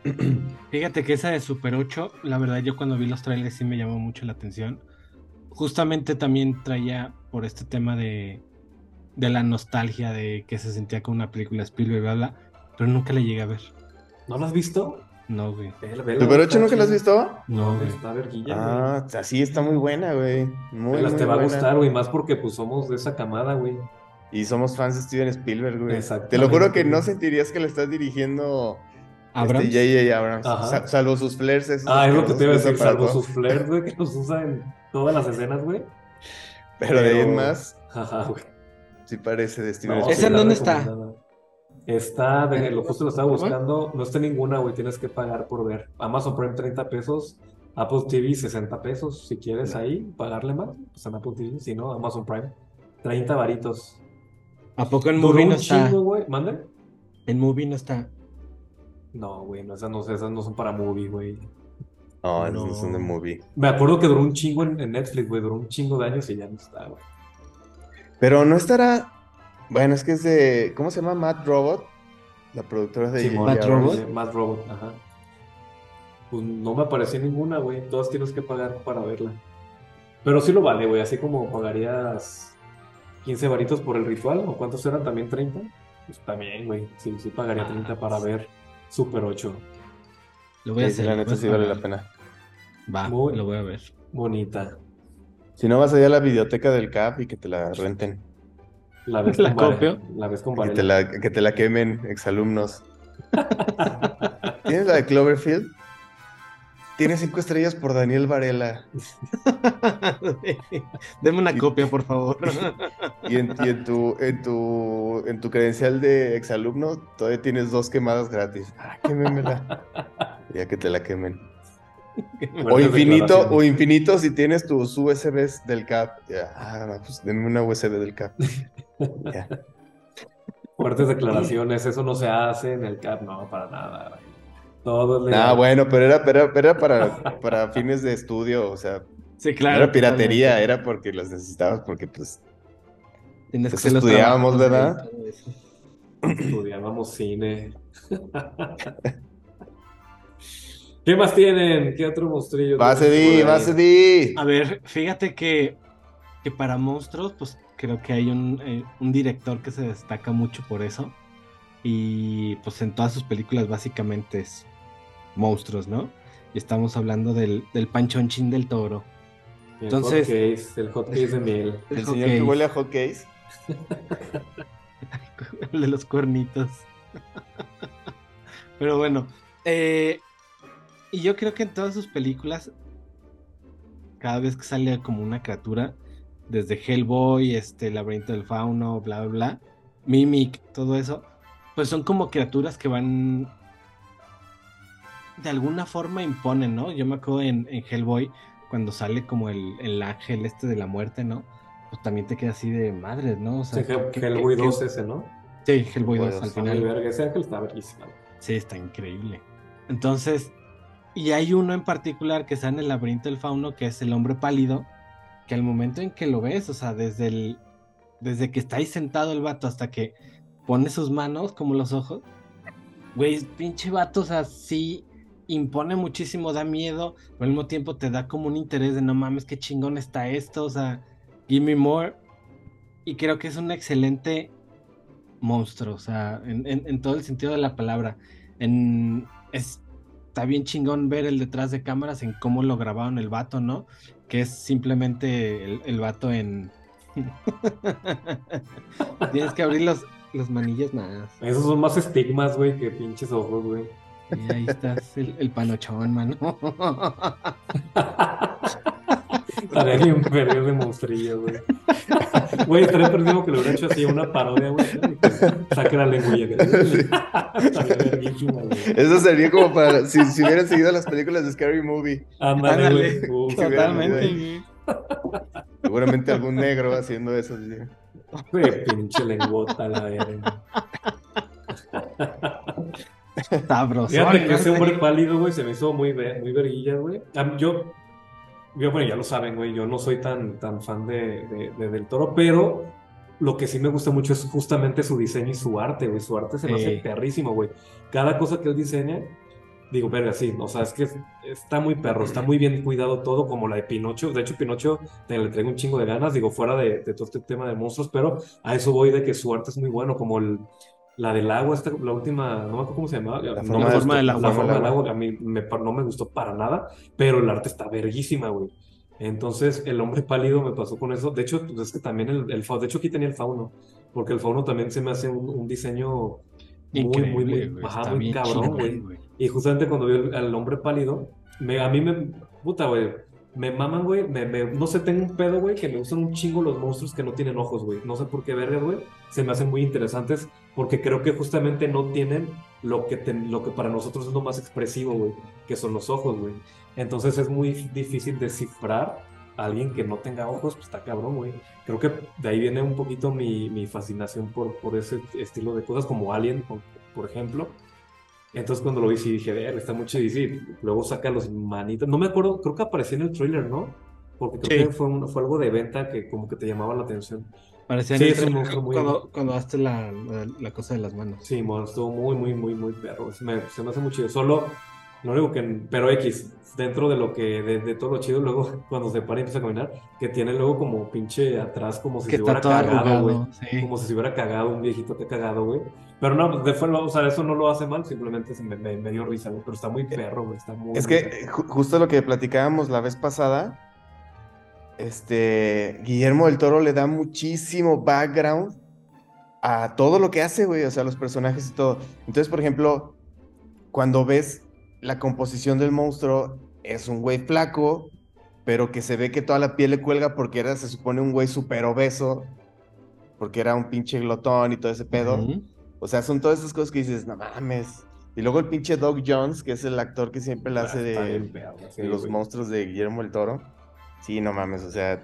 Fíjate que esa de Super 8, la verdad yo cuando vi los trailers sí me llamó mucho la atención. Justamente también traía por este tema de, de la nostalgia de que se sentía con una película Spielberg, bla, bla, pero nunca la llegué a ver. ¿No la has visto? No, güey. Vela, vela, ¿Super 8 está nunca la has visto? No, güey. Está verguilla, güey. Ah, así está muy buena, güey. Muy, muy te va a gustar, güey, más porque pues somos de esa camada, güey. Y somos fans de Steven Spielberg, güey. Exactamente, Te lo juro que güey. no sentirías que le estás dirigiendo Abrams. este, J.J. Abrams. Ajá. Sa- salvo sus flares. esos Ah, es lo que te iba a decir, salvo todo. sus flares, güey, que los usa en todas las escenas, güey. Pero de ahí en más, Ajá, güey. Sí parece de Steven No, ¿Esa en dónde está? Está, de, lo justo lo estaba buscando, no está ninguna, güey, tienes que pagar por ver. Amazon Prime 30 pesos, Apple TV 60 pesos, si quieres ahí pagarle más, pues en Apple TV, si no, Amazon Prime 30 varitos. ¿A poco en Duró movie un no está? chingo, güey, ¿mande? En movie no está. No, güey, no, esas, no, esas no son para movie, güey. No, No. no son de movie. Me acuerdo que duró un chingo en, en Netflix, güey, duró un chingo de años y ya no está, güey. Pero no estará. Bueno, es que es de. ¿Cómo se llama? Matt Robot. La productora de J.J. Matt. Robot. Matt Robot, ajá. Pues no me apareció ninguna, güey. Todas tienes que pagar para verla. Pero sí lo vale, güey. Así como pagarías 15 varitos por el ritual, ¿o cuántos eran? ¿También 30? Pues también, güey. Sí, sí pagaría Ah, 30 para ver Super 8. Lo voy a Sí, sí, hacer. la lo neta sí vale la pena. Va, Muy- lo voy a ver. Bonita. Si no, vas allá a la videoteca del CAP y que te la renten. La ves ¿La con copio? La ves con Que te Varela. la, que te la quemen, exalumnos. ¿Tienes la de Cloverfield? Tiene cinco estrellas por Daniel Varela. Deme una Y- copia, por favor. Y en, y en tu, en tu, en tu credencial de exalumno todavía tienes dos quemadas gratis. Ah, quémemela. Ya que te la quemen. O infinito, o infinito si tienes tus USBs del CAP. Ya, ah, no, pues denme una USB del CAP. Ya. Fuertes declaraciones. Eso no se hace en el CAP, no, para nada. güey. Todo. Ah, bueno, pero era, pero era, era para, para fines de estudio, o sea, Sí, no claro. era piratería, totalmente. era porque las necesitabas, porque pues Tienes que los estudiábamos, ¿verdad? Estudiábamos cine. ¿Qué más tienen? ¿Qué otro monstrillo? base tienen por di, ahí? base di. A ver, fíjate que, que para monstruos, pues creo que hay un, eh, un director que se destaca mucho por eso. Y pues en todas sus películas básicamente es monstruos, ¿no? Y estamos hablando del, del panchonchín del toro. El Entonces- hot case, el hot case de miel. El El señor que huele a hotcakes. El de los cuernitos. Pero bueno, eh, y yo creo que en todas sus películas, cada vez que sale como una criatura, desde Hellboy, este, Laberinto del Fauno, bla, bla, bla, Mimic, todo eso, pues son como criaturas que van de alguna forma imponen, ¿no? Yo me acuerdo en, en Hellboy, cuando sale como el, el ángel este de la muerte, ¿no? Pues también te queda así de madres, ¿no? O sea, Sí, ¿qué- Hellboy qué- 2 ese, ¿no? Sí, Hellboy 2 Hellboy al dos, Está muy final. verga. Ese ángel está verguísima. Sí, está increíble. Entonces, y hay uno en particular que está en el laberinto del fauno, que es el hombre pálido, que al momento en que lo ves, o sea, desde el, desde que está ahí sentado el vato hasta que pone sus manos como los ojos, güey, pinche vato, o sea, sí impone muchísimo, da miedo, pero al mismo tiempo te da como un interés de no mames, qué chingón está esto, o sea, give me more. Y creo que es un excelente monstruo, o sea, en, en- en todo el sentido de la palabra. En, es, está bien chingón ver el detrás de cámaras en cómo lo grabaron el vato, ¿no? Que es simplemente el, el vato en, Tienes que abrir los, los manillas más. Esos son más estigmas, güey, que pinches ojos, güey. Y ahí estás, el, el panochón, mano. Estaría bien perdido de monstrillo, güey. Güey, estaría perdido que le hubiera hecho así una parodia, güey. Saque la verguísima, güey. Eso sería como para. Si, si hubieran seguido las películas de Scary Movie. Ándale, Ándale. güey. Sí, Totalmente. Seguramente algún negro haciendo eso. sí. Güey, pinche lengüota, la verga. Sabroso. Fíjate que ese hombre pálido, güey, se me hizo muy, muy verguilla, güey. Yo, yo, bueno, ya lo saben, güey, yo no soy tan, tan fan de, de- de Del Toro, pero lo que sí me gusta mucho es justamente su diseño y su arte, güey. Su arte se me hace perrísimo, güey. Cada cosa que él diseña, digo, verga, sí, o sea, es que es- está muy perro, está muy bien cuidado todo, como la de Pinocho. De hecho, Pinocho te, le traigo un chingo de ganas, digo, fuera de, de todo este tema de monstruos, pero a eso voy de que su arte es muy bueno, como el, la del agua, esta, la última, no me acuerdo cómo se llamaba. La no forma del- del la agua. forma del agua, a mí me, no me gustó para nada, pero el arte está verguísima, güey. Entonces, el hombre pálido me pasó con eso. De hecho, pues, es que también el, el fauno, de hecho aquí tenía el fauno, porque el fauno también se me hace un, un diseño muy, muy, muy, güey, ajá, muy cabrón, güey. Y justamente cuando vi al, hombre pálido, me, a mí me, puta, güey, me maman, güey, me, me- no sé, tengo un pedo, güey, que me gustan un chingo los monstruos que no tienen ojos, güey. No sé por qué vergas, güey, se me hacen muy interesantes porque creo que justamente no tienen lo que, lo que para nosotros es lo más expresivo, güey, que son los ojos, güey. Entonces es muy difícil descifrar a alguien que no tenga ojos, pues está cabrón, güey. Creo que de ahí viene un poquito mi, mi fascinación por, por ese estilo de cosas como Alien, por, por ejemplo. Entonces cuando lo vi sí dije, ver, está muy chido. Sí, luego saca los manitos. No me acuerdo, creo que apareció en el trailer, ¿no? Porque creo Sí. que fue, un- fue algo de venta que como que te llamaba la atención. Parecía Sí, un monstruo muy- cuando, cuando haste la, la, la cosa de las manos. Sí, mon, estuvo muy, muy, muy, muy perro. Se me, se me hace muy chido. Solo, lo único que, pero X, dentro de lo que, de, de todo lo chido, luego cuando se para y empieza a caminar, que tiene luego como pinche atrás, como si que se está hubiera todo cagado, güey. Sí. Como si se hubiera cagado, un viejito que ha cagado, güey. Pero no, de fuera, o sea, eso no lo hace mal, simplemente se me, me, me dio risa, güey. Pero está muy perro, güey. Está muy. Es que perro. eh, justo lo que platicábamos la vez pasada, este, Guillermo del Toro le da muchísimo background a todo lo que hace, güey, o sea, los personajes y todo. Entonces, por ejemplo, cuando ves la composición del monstruo, es un güey flaco, pero que se ve que toda la piel le cuelga porque era, se supone, un güey súper obeso, porque era un pinche glotón y todo ese pedo. O sea, son todas esas cosas que dices, no mames. Y luego el pinche Doug Jones, que es el actor que siempre la hace Ah, Está de, bien los monstruos de Guillermo el Toro. Sí, no mames, o sea,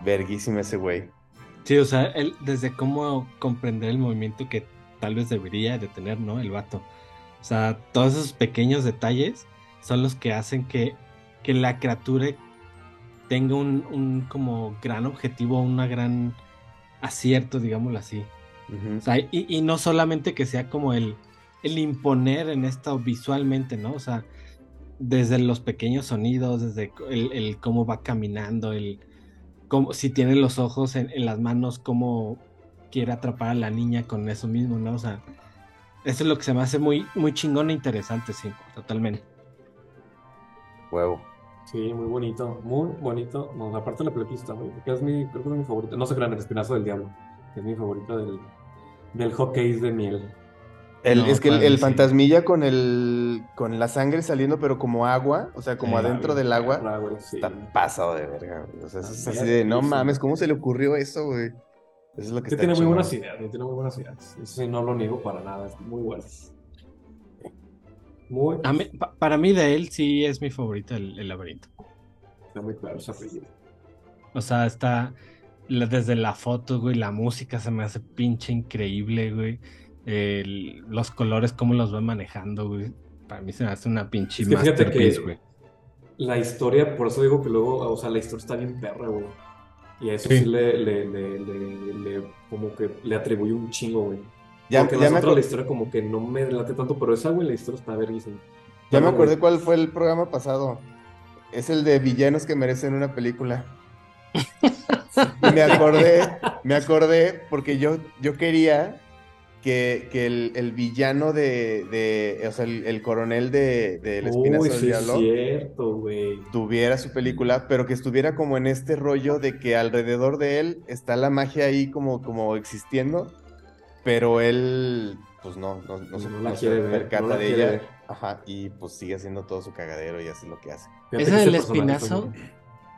verguísimo ese güey. Sí, o sea, él, desde cómo comprender el movimiento que tal vez debería de tener, ¿no? El vato. O sea, todos esos pequeños detalles son los que hacen que, que la criatura tenga un, un como gran objetivo, una gran acierto, digámoslo así. O sea, y, y no solamente que sea como el, el imponer en esto visualmente, ¿no? O sea, desde los pequeños sonidos, desde el, el cómo va caminando, el cómo, si tiene los ojos en, en las manos, cómo quiere atrapar a la niña con eso mismo, ¿no? O sea, eso es lo que se me hace muy, muy chingón e interesante, sí, totalmente. Huevo. Sí, muy bonito, muy bonito. No, aparte la película está muy, que es mi, creo que es mi favorita. No se crean, el espinazo del diablo. que Es mi favorita del, del hockey de miel. El- No, es que el, sí. fantasmilla con el con la sangre saliendo, pero como agua, o sea, como Sí, adentro del agua, güey, sí. está pasado de verga. güey. O sea, eso es así de, no mames, ¿cómo se le ocurrió eso, güey? Eso es lo que está tiene muy buenas ideas, güey, tiene muy buenas ideas. Eso sí, no lo niego para nada, es muy bueno. Muy, A mí- pa- para mí de él sí es mi favorita el, el laberinto. está muy claro ese apellido. O sea, está desde la foto, güey, la música se me hace pinche increíble, güey. El- los colores, cómo los va manejando, güey. Para mí se me hace una pinche Es que fíjate masterpiece, que güey. la historia, por eso digo que luego, o sea, la historia está bien perra, güey. Y a eso sí, Sí. le, le, le, le- le- como que le atribuye un chingo, güey. Ya, Porque ya me, la historia como que no me late tanto, pero esa, güey, la historia está verguísima. ya me acordé güey. cuál fue el programa pasado. Es el de villanos que merecen una película. Y me acordé, me acordé porque yo, yo quería que, que el, el villano de, de, o sea, el, el coronel de, del Espinazo Uy, del sí es Diablo cierto, güey. tuviera su película, pero que estuviera como en este rollo de que alrededor de él está la magia ahí como, como existiendo, pero él, pues no, no, no se, la no se quiere ver, percata no la de quiere ella. ver. Ajá, y pues sigue haciendo todo su cagadero y hace lo que hace. Fíjate ¿Esa del espinazo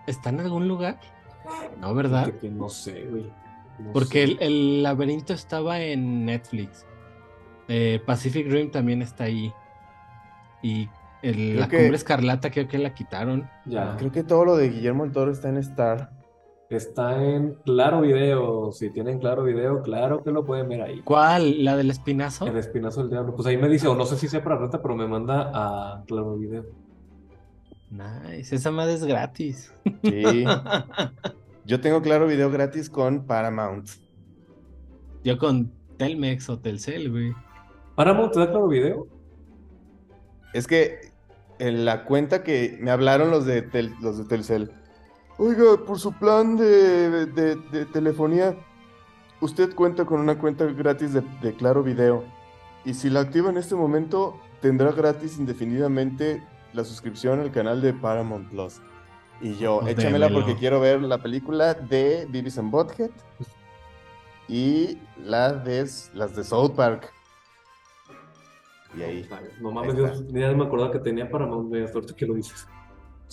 está en algún lugar? No, ¿verdad? Que no sé, güey. No Porque el, el laberinto estaba en Netflix. Eh, Pacific Rim también está ahí. Y el- la que- cumbre escarlata creo que la quitaron. Ya. Creo que todo lo de Guillermo del Toro está en Star. Está en Claro Video. Si tienen Claro Video, claro que lo pueden ver ahí. ¿Cuál? ¿La del espinazo? El Espinazo del Diablo. Pues ahí me dice, o no sé si sea para renta, pero me manda a Claro Video. Nice, esa madre es gratis. Sí. Yo tengo claro video gratis con Paramount. Yo con Telmex o Telcel, güey. Paramount te da Claro Video. Es que en la cuenta que me hablaron los de, Tel- los de Telcel. Oiga, por su plan de, de- de telefonía, usted cuenta con una cuenta gratis de, de Claro Video. Y si la activa en este momento, tendrá gratis indefinidamente la suscripción al canal de Paramount Plus. Y yo, Pues échamela démelo. porque quiero ver la película de Beavis and Butthead y la de, las de South Park. Y ahí. No mames, Ahí está. ni me acordaba que tenía Paramount, güey, hasta ahorita que lo dices.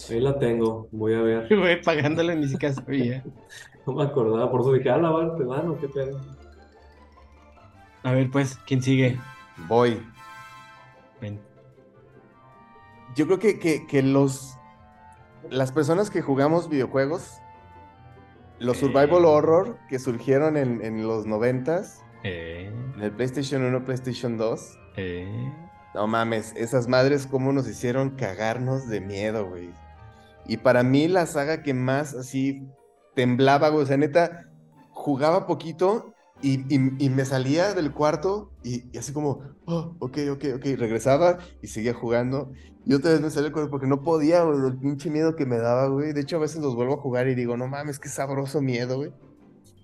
Ahí la tengo, voy a ver. Güey, pagándole ni siquiera sabía. No me acordaba, por eso dije, ah, la vale, te dan o qué pedo. A ver, pues, ¿quién sigue? Voy. Ven. Yo creo que, que, que los las personas que jugamos videojuegos, los Eh. survival horror que surgieron en, en los noventas, Eh, en el PlayStation 1, PlayStation 2, eh. no mames, esas madres cómo nos hicieron cagarnos de miedo, güey. Y para mí la saga que más así temblaba, güey, o sea, neta, jugaba poquito y, y- y me salía del cuarto y, y así como, oh, ok, ok, ok, regresaba y seguía jugando. Y otra vez me salía del cuarto porque no podía, güey, el pinche miedo que me daba, güey. De hecho, a veces los vuelvo a jugar y digo, no mames, qué sabroso miedo, güey.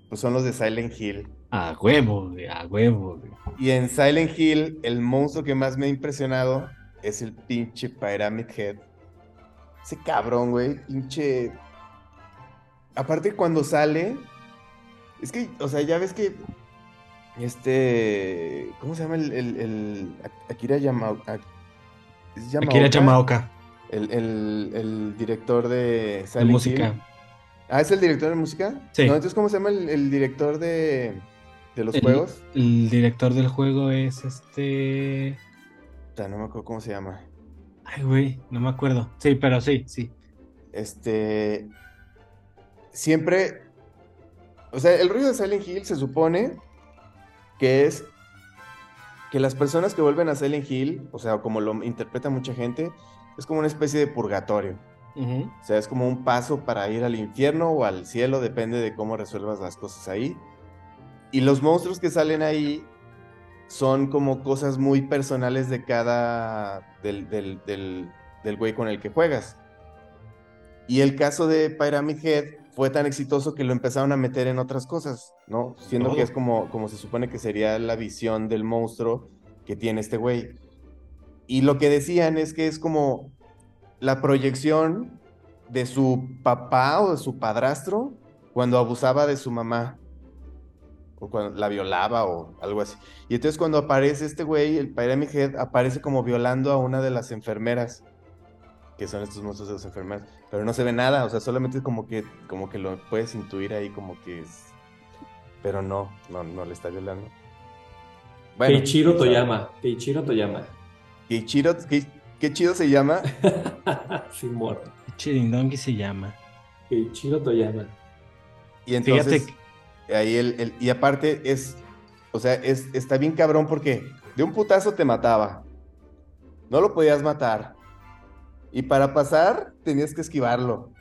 Pues son los de Silent Hill. A huevo, güey, a huevo, güey. Y en Silent Hill, el monstruo que más me ha impresionado es el pinche Pyramid Head. Ese cabrón, güey, pinche. Aparte, cuando sale. Es que, o sea, ya ves que. Este. ¿Cómo se llama el. el, el- Akira Yamaoka? ¿Es Akira Yamaoka? Yamaoka, El, el, el director de de Hill. música. Ah, ¿es el director de música? Sí. No, entonces, ¿cómo se llama el, el director de. de los juegos? El director del juego es este. O sea, no me acuerdo cómo se llama. Ay, güey, no me acuerdo. Sí, pero sí, sí. Este. Siempre. O sea, el ruido de Silent Hill se supone que es que las personas que vuelven a Silent Hill, o sea, como lo interpreta mucha gente, es como una especie de purgatorio. O sea, es como un paso para ir al infierno o al cielo, depende de cómo resuelvas las cosas ahí. Y los monstruos que salen ahí son como cosas muy personales de cada. del, del, del, del güey con el que juegas. Y el caso de Pyramid Head fue tan exitoso que lo empezaron a meter en otras cosas, ¿no? Siendo Todo. que es como, como se supone que sería la visión del monstruo que tiene este güey. Y lo que decían es que es como la proyección de su papá o de su padrastro cuando abusaba de su mamá. O cuando la violaba o algo así. Y entonces cuando aparece este güey, el Pyramid Head, aparece como violando a una de las enfermeras. Que son estos monstruos de las enfermeras. Pero no se ve nada, o sea, solamente como que, como que lo puedes intuir ahí como que es. Pero no, no, no le está violando. Quién sabe. Toyama. Keiichiro Toyama. Keiichiro, qué, qué chido se llama. Sin muerto. Chirindongi se llama. Keiichiro Toyama. Y entonces, Fíjate ahí el, el- y aparte es, o sea, es, está bien cabrón porque de un putazo te mataba. No lo podías matar. Y para pasar tenías que esquivarlo.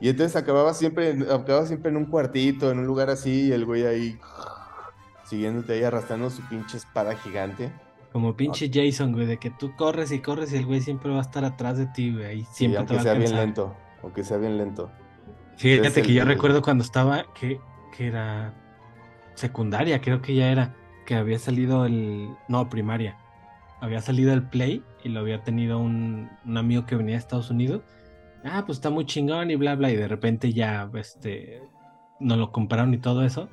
Y entonces acababa siempre, en- acababa siempre en un cuartito, en un lugar así, y el güey ahí siguiéndote ahí arrastrando su pinche espada gigante. Como pinche Jason, güey, de que tú corres y corres y el güey siempre va a estar atrás de ti, güey. Y siempre te aunque va a sea bien alcanzar. lento, aunque sea bien lento. Fíjate Es el- que yo el- recuerdo cuando estaba, que, que era secundaria, creo que ya era, que había salido el. No, primaria. Había salido el Play y lo había tenido un, un amigo que venía de Estados Unidos. Ah, pues está muy chingón y bla, bla. Y de repente ya, este. Nos lo compraron y todo eso.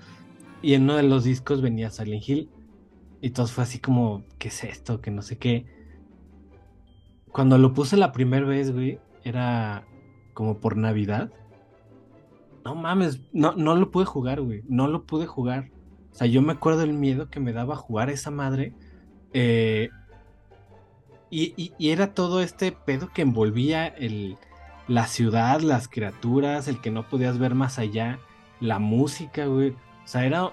Y en uno de los discos venía Silent Hill. Y todo fue así como, ¿qué es esto? Que no sé qué. Cuando lo puse la primera vez, güey, era como por Navidad. No mames, no, no lo pude jugar, güey. No lo pude jugar. O sea, yo me acuerdo del miedo que me daba jugar a esa madre. Eh, y, y- era todo este pedo que envolvía el, la ciudad, las criaturas, el que no podías ver más allá, la música, güey. O sea, era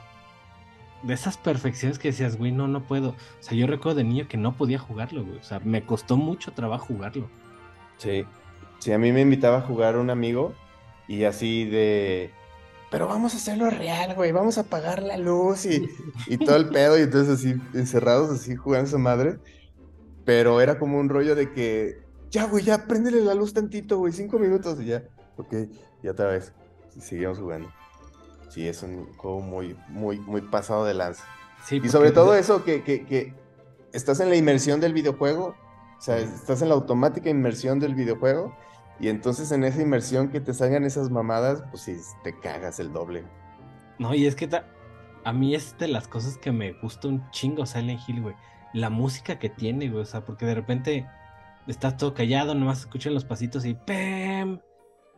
de esas perfecciones que decías, güey, no, no puedo. O sea, yo recuerdo de niño que no podía jugarlo, güey. O sea, me costó mucho trabajo jugarlo. Sí. Sí, a mí me invitaba a jugar un amigo y así de. Pero vamos a hacerlo real, güey. Vamos a apagar la luz y, y todo el pedo. Y entonces así, encerrados así, jugando esa madre. Pero era como un rollo de que. Ya, güey, ya, préndele la luz tantito, güey. Cinco minutos y ya. Ok, y otra vez. Y seguimos jugando. Sí, es un juego muy, muy, muy pasado de lanza. Sí, Y sobre todo eso, que, que, que estás en la inmersión del videojuego, o sea, estás en la automática inmersión del videojuego, y entonces en esa inmersión que te salgan esas mamadas, pues sí, te cagas el doble. No, y es que ta- a mí es de las cosas que me gusta un chingo Silent Hill, güey. La música que tiene, güey. O sea, porque de repente estás todo callado, nomás escuchan los pasitos y ¡pem!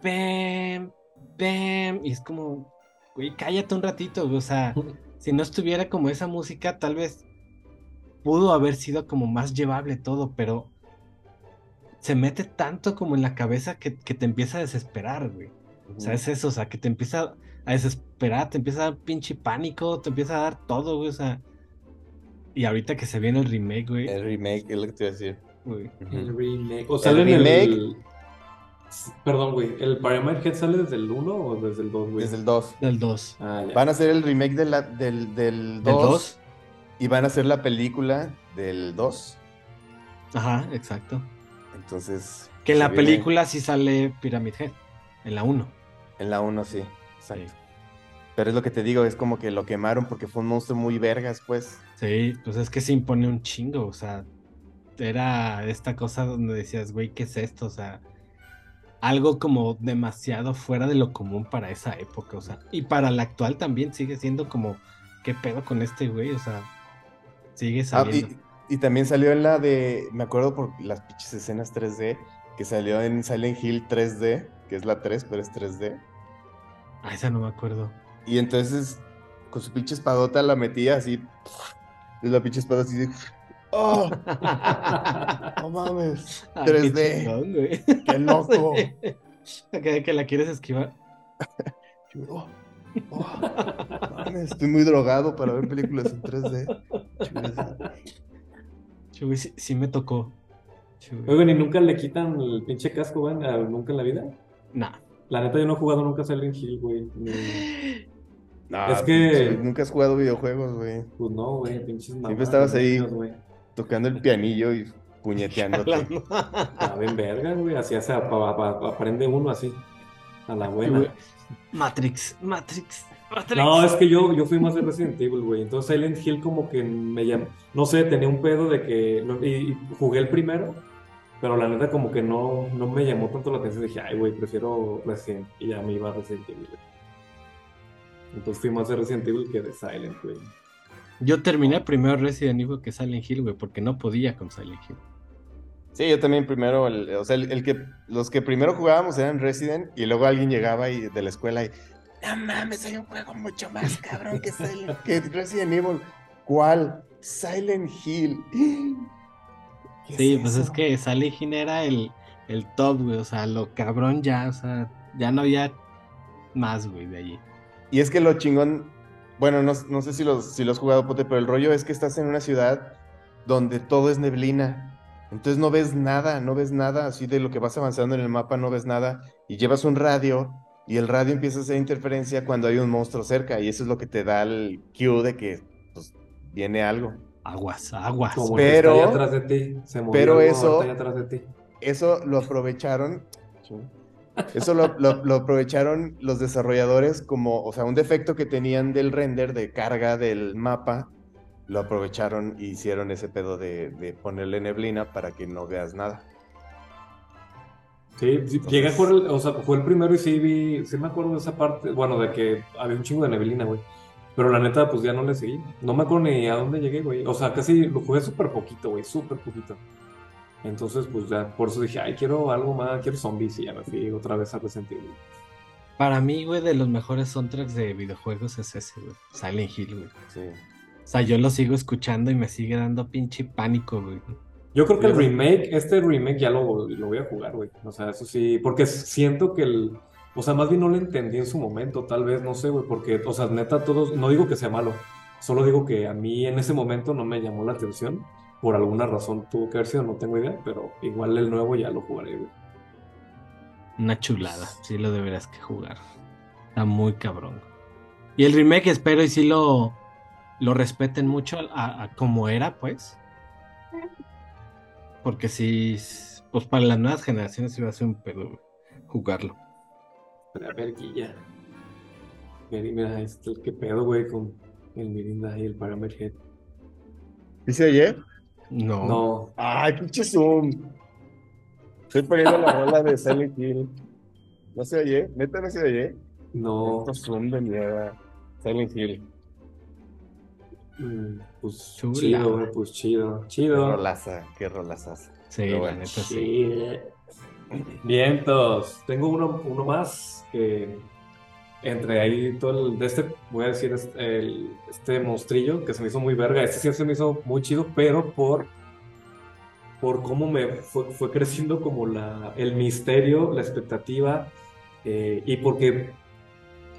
¡pem! ¡pem! Y es como, güey, cállate un ratito, güey. O sea, si no estuviera como esa música, tal vez pudo haber sido como más llevable todo, pero se mete tanto como en la cabeza que, que te empieza a desesperar, güey. O sea, es eso, o sea, que te empieza a desesperar, te empieza a dar pinche pánico, te empieza a dar todo, güey, o sea. Y ahorita que se viene el remake, güey. El remake, es lo que te iba a decir. güey, El remake. O sale en remake. el. Perdón, güey. ¿El Pyramid Head sale desde el 1 o desde el 2, güey? Desde el 2. Del 2. Ah, ya. Van a hacer el remake de la- del, del 2 Del 2. y van a hacer la película del 2. Ajá, exacto. Entonces. Que en la viene- película sí sale Pyramid Head. En la 1. En la 1, sí. Exacto. Sí. Pero es lo que te digo, es como que lo quemaron porque fue un monstruo muy vergas, pues. Sí, pues es que se impone un chingo, o sea, era esta cosa donde decías, güey, ¿qué es esto? O sea, algo como demasiado fuera de lo común para esa época, o sea, y para la actual también sigue siendo como, ¿qué pedo con este güey? O sea, sigue Ah, saliendo. y, y también salió en la de, me acuerdo por las pinches escenas 3D, que salió en Silent Hill 3D, que es la 3, pero es 3D. Ah, esa no me acuerdo. Y entonces, con su pinche espadota la metía así, y la pinche espada así de, ¡oh! ¡No mames! Ay, qué 3D. chingón, güey. ¡Qué loco! que, que la quieres esquivar. Oh, oh, mames, estoy muy drogado para ver películas en 3D. Sí, güey, sí, sí me tocó. Güey. Oigan, ¿y nunca le quitan el pinche casco, güey? a- ¿Nunca en la vida? Nah. La neta, yo no he jugado nunca Silent Hill, güey. Ni- No, Es que- pinche, nunca has jugado videojuegos, güey. Pues no, güey, pinches mamadas, estabas ahí. niños. Tocando el pianillo y puñeteándote. A ver, verga, güey. Así hace, aprende uno así. A la buena. güey. Matrix, Matrix, Matrix. No, es que yo, yo fui más de Resident Evil, güey. Entonces Silent Hill como que me llamó, no sé, tenía un pedo de que, y, y jugué el primero, pero la neta como que no, no me llamó tanto la atención. Dije, ay, güey, prefiero Resident, y ya me iba a Resident Evil. güey. Entonces fui más de Resident Evil que de Silent, güey. Yo terminé primero Resident Evil que Silent Hill, güey, porque no podía con Silent Hill. Sí, yo también primero, el- o sea, el, el que, los que primero jugábamos eran Resident y luego alguien llegaba y, de la escuela y, no mames, hay un juego mucho más cabrón que, Silent- que Resident Evil. ¿Cuál? Silent Hill. ¿Qué Sí, pues es que Silent Hill era el, el top, güey, o sea, lo cabrón ya, o sea, ya no había más, güey, de allí. Y es que lo chingón, bueno, no, no sé si los, si lo has jugado, Pote, pero el rollo es que estás en una ciudad donde todo es neblina. Entonces no ves nada, no ves nada, así de lo que vas avanzando en el mapa, no ves nada. Y llevas un radio y el radio empieza a hacer interferencia cuando hay un monstruo cerca. Y eso es lo que te da el cue de que pues, viene algo. Aguas, aguas. Como Pero- el que está allá atrás de ti. Se movió pero algo, eso- allá atrás de ti. Eso lo aprovecharon. Eso lo, lo- lo aprovecharon los desarrolladores como, o sea, un defecto que tenían del render de carga del mapa, lo aprovecharon y hicieron ese pedo de, de ponerle neblina para que no veas nada. Sí, sí, llegué jugar, el- o sea, fue el primero y sí vi, sí me acuerdo de esa parte, bueno, de que había un chingo de neblina, güey. Pero la neta, pues ya no le seguí. No me acuerdo ni a dónde llegué, güey. O sea, casi lo jugué súper poquito, güey, súper poquito. Entonces, pues ya, por eso dije, ay, quiero algo más, quiero zombies y ya me fui otra vez a Resident Evil. Para mí, güey, de los mejores soundtracks de videojuegos es ese, güey. Silent Hill, güey. Sí. O sea, yo lo sigo escuchando y me sigue dando pinche pánico, güey. Yo creo que el remake, este remake ya lo, lo voy a jugar, güey. O sea, eso sí, porque siento que el, o sea, más bien no lo entendí en su momento, tal vez, no sé, güey, porque, o sea, neta, todos, no digo que sea malo, solo digo que a mí en ese momento no me llamó la atención, por alguna razón tuvo que haber sido, no tengo idea, pero igual el nuevo ya lo jugaré, güey. Una chulada. Sí lo deberás que jugar. Está muy cabrón. Y el remake espero y sí lo, lo respeten mucho a, a como era, pues. Porque sí, pues para las nuevas generaciones sí va a ser un pedo jugarlo. A ver, Guilla. Mira, mira, este, qué pedo, güey, con el Mirinda y el Pyramid Head. ¿Dice ayer? No. No, Ay, pinche Zoom. Estoy poniendo la rola de Silent Hill. ¿No se oye? ¿Neta no se oye? no, Puto Zoom de mierda. Silent Hill. mm, pues Chula. chido, pues chido, Qué chido. rolaza, qué rolaza. Sí, Pero la bueno, neta sí. Sí. Vientos. Tengo uno, uno más que entre ahí todo el de este, voy a decir este, monstrillo que se me hizo muy verga. Este sí se me hizo muy chido, pero por por cómo me fue, fue creciendo como la, el misterio, la expectativa, eh, y porque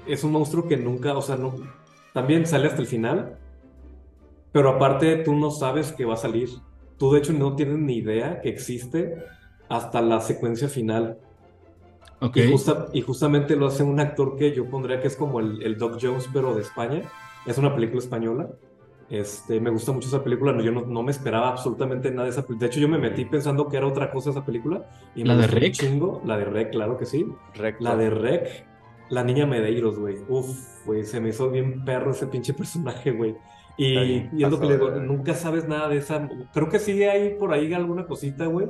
es un monstruo que nunca, o sea, no, también sale hasta el final, pero aparte tú no sabes que va a salir. Tú de hecho no tienes ni idea que existe hasta la secuencia final. Ok. Y, justa- y justamente lo hace un actor que yo pondría que es como el, el Doc Jones, pero de España. Es una película española. Este, me gusta mucho esa película. no- Yo no, no me esperaba absolutamente nada de esa película. De hecho, yo me metí pensando que era otra cosa esa película. Y me ¿La de Rec? chingo. La de Rec, claro que sí. Recto. La de Rec, la niña Medeiros, güey. Uf, güey, se me hizo bien perro ese pinche personaje, güey. Y, y es lo que le digo, nunca sabes nada de esa. Creo que sí hay por ahí alguna cosita, güey,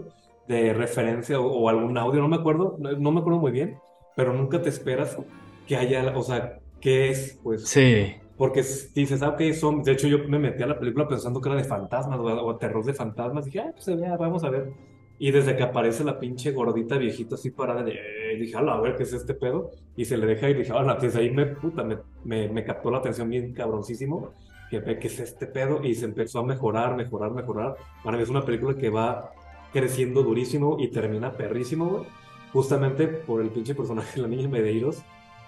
de referencia o, o algún audio, no me acuerdo, no, no me acuerdo muy bien, pero nunca te esperas que haya, o sea, qué es, pues. Sí. Porque dices, ah, ok, son. De hecho, yo me metí a la película pensando que era de fantasmas o, o terror de fantasmas. Dije, ah, pues vea, vamos a ver. Y desde que aparece la pinche gordita viejita así parada, de, eh, dije, "Ala, a ver qué es este pedo. Y se le deja y dije, hola, desde ahí me, puta, me, me, me captó la atención bien cabroncísimo. Que qué es este pedo. Y se empezó a mejorar, mejorar, mejorar. Para mí es una película que va creciendo durísimo y termina perrísimo, güey. Justamente por el pinche personaje de la niña Medeiros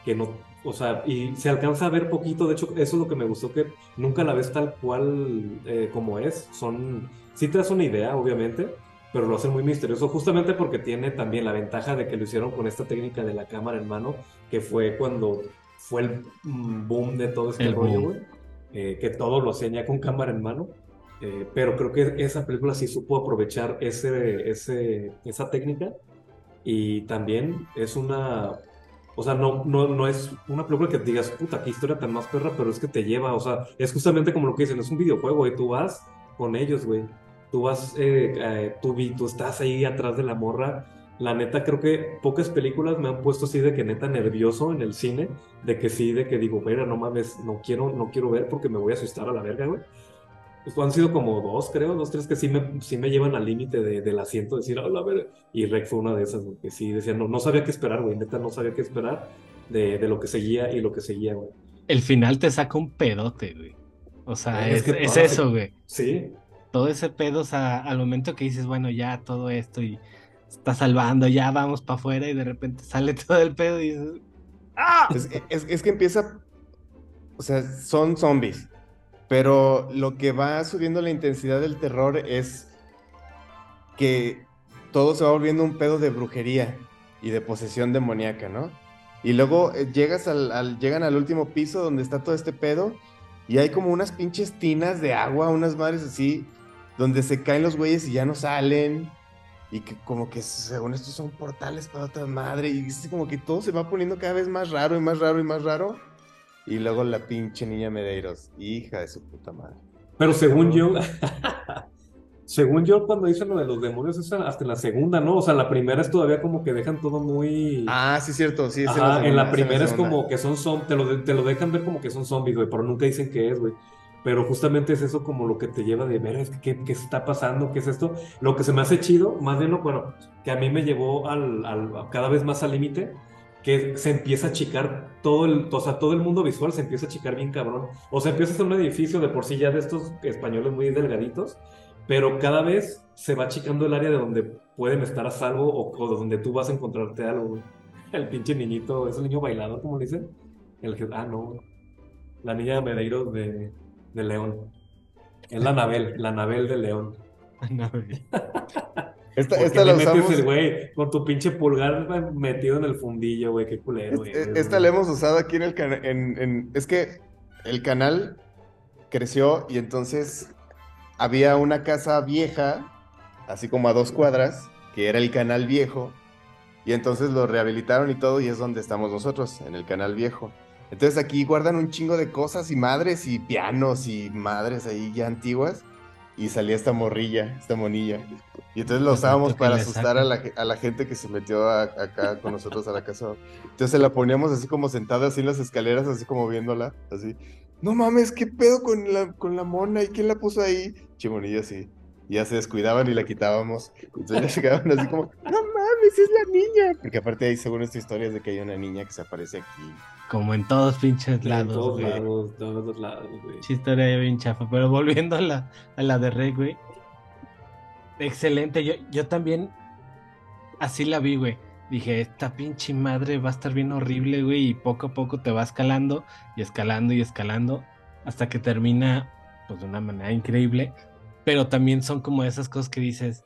que no, o sea, y se alcanza a ver poquito, de hecho, eso es lo que me gustó, que nunca la ves tal cual eh, como es, son, sí te das una idea, obviamente, pero lo hacen muy misterioso, justamente porque tiene también la ventaja de que lo hicieron con esta técnica de la cámara en mano, que fue cuando fue el mm, boom de todo este El rollo, güey, eh, que todo lo hacían ya con cámara en mano, eh, pero creo que esa película sí supo aprovechar ese, ese, esa técnica y también es una, o sea, no, no, no es una película que te digas, puta, qué historia tan más perra, pero es que te lleva, o sea, es justamente como lo que dicen, es un videojuego y tú vas con ellos, güey. Tú vas, eh, eh, tú, tú estás ahí atrás de la morra. La neta, creo que pocas películas me han puesto así de que neta nervioso en el cine, de que sí, de que digo, mira, no mames, no quiero, no quiero ver porque me voy a asustar a la verga, güey. Pues han sido como dos, creo, dos, tres que sí me, sí me llevan al límite de- del asiento, decir, hola, a ver. Y Rec fue una de esas, güey, que sí decía, no, no sabía qué esperar, güey, neta, no sabía qué esperar de, de lo que seguía y lo que seguía, güey. El final te saca un pedote, güey. O sea, Es es, que es toda- eso, güey. Sí, Todo ese pedo, o sea, al momento que dices, bueno, ya todo esto y está salvando, ya vamos para afuera y de repente sale todo el pedo y dices, ¡ah! Es, es- es que empieza, o sea, son zombies, pero lo que va subiendo la intensidad del terror es que todo se va volviendo un pedo de brujería y de posesión demoníaca, ¿no? Y luego eh, llegas al, llegan al último piso donde está todo este pedo y hay como unas pinches tinas de agua, unas madres así, donde se caen los güeyes y ya no salen. Y que como que según esto son portales para otra madre. Y es como que todo se va poniendo cada vez más raro y más raro y más raro. Y luego la pinche niña Medeiros. Hija de su puta madre. Pero según yo, según yo, cuando dicen lo de los demonios, es hasta la segunda, ¿no? O sea, la primera es todavía como que dejan todo muy. Ah, sí, cierto, sí. es Ajá, en segunda, la es primera es segunda. como que son zombies, te lo, de- te lo dejan ver como que son zombies, güey, pero nunca dicen qué es, güey. Pero justamente es eso como lo que te lleva de ver, es que, ¿qué, qué está pasando? ¿Qué es esto? Lo que se me hace chido, más bien lo, bueno, que a mí me llevó al, al- cada vez más al límite, que se empieza a achicar todo el, o sea, todo el mundo visual se empieza a achicar bien cabrón. O sea, empieza a ser un edificio de por sí ya de estos españoles muy delgaditos, pero cada vez se va achicando el área de donde pueden estar a salvo o, o de donde tú vas a encontrarte algo. El pinche niñito, ¿es el niño bailador, como le dicen? El que, ah, no. La niña de Medeiros de, de León. Es la Anabel, la Anabel de León. Güey. Esta, ¿Por esta la metes usamos. el güey con tu pinche pulgar metido en el fundillo, güey? Qué culero, güey. Este- Esta la hemos usado aquí en el canal. En, en- es que el canal creció y entonces había una casa vieja, así como a dos cuadras, que era el canal viejo. Y entonces lo rehabilitaron y todo, y es donde estamos nosotros, en el canal viejo. Entonces aquí guardan un chingo de cosas y madres y pianos y madres ahí ya antiguas. Y salía esta morrilla, esta monilla. Y entonces lo usábamos para asustar a la, a la gente que se metió a- acá con nosotros a la casa. Entonces la poníamos así como sentada así en las escaleras, así como viéndola, así. No mames, ¿qué pedo con la, con la mona? ¿Y quién la puso ahí? Chimonilla así. Y ya se descuidaban y la quitábamos. Entonces ya se quedaban así como, no mames, es la niña. Porque aparte hay según esta historia es de que hay una niña que se aparece aquí. Como en todos pinches En lados, todos güey. lados, todos lados, güey. Pinche historia bien chafa. Pero volviendo a la, a la de Rey, güey. Excelente. Yo, yo también así la vi, güey. Dije, esta pinche madre va a estar bien horrible, güey. Y poco a poco te va escalando y escalando y escalando. Hasta que termina, pues de una manera increíble. Pero también son como esas cosas que dices,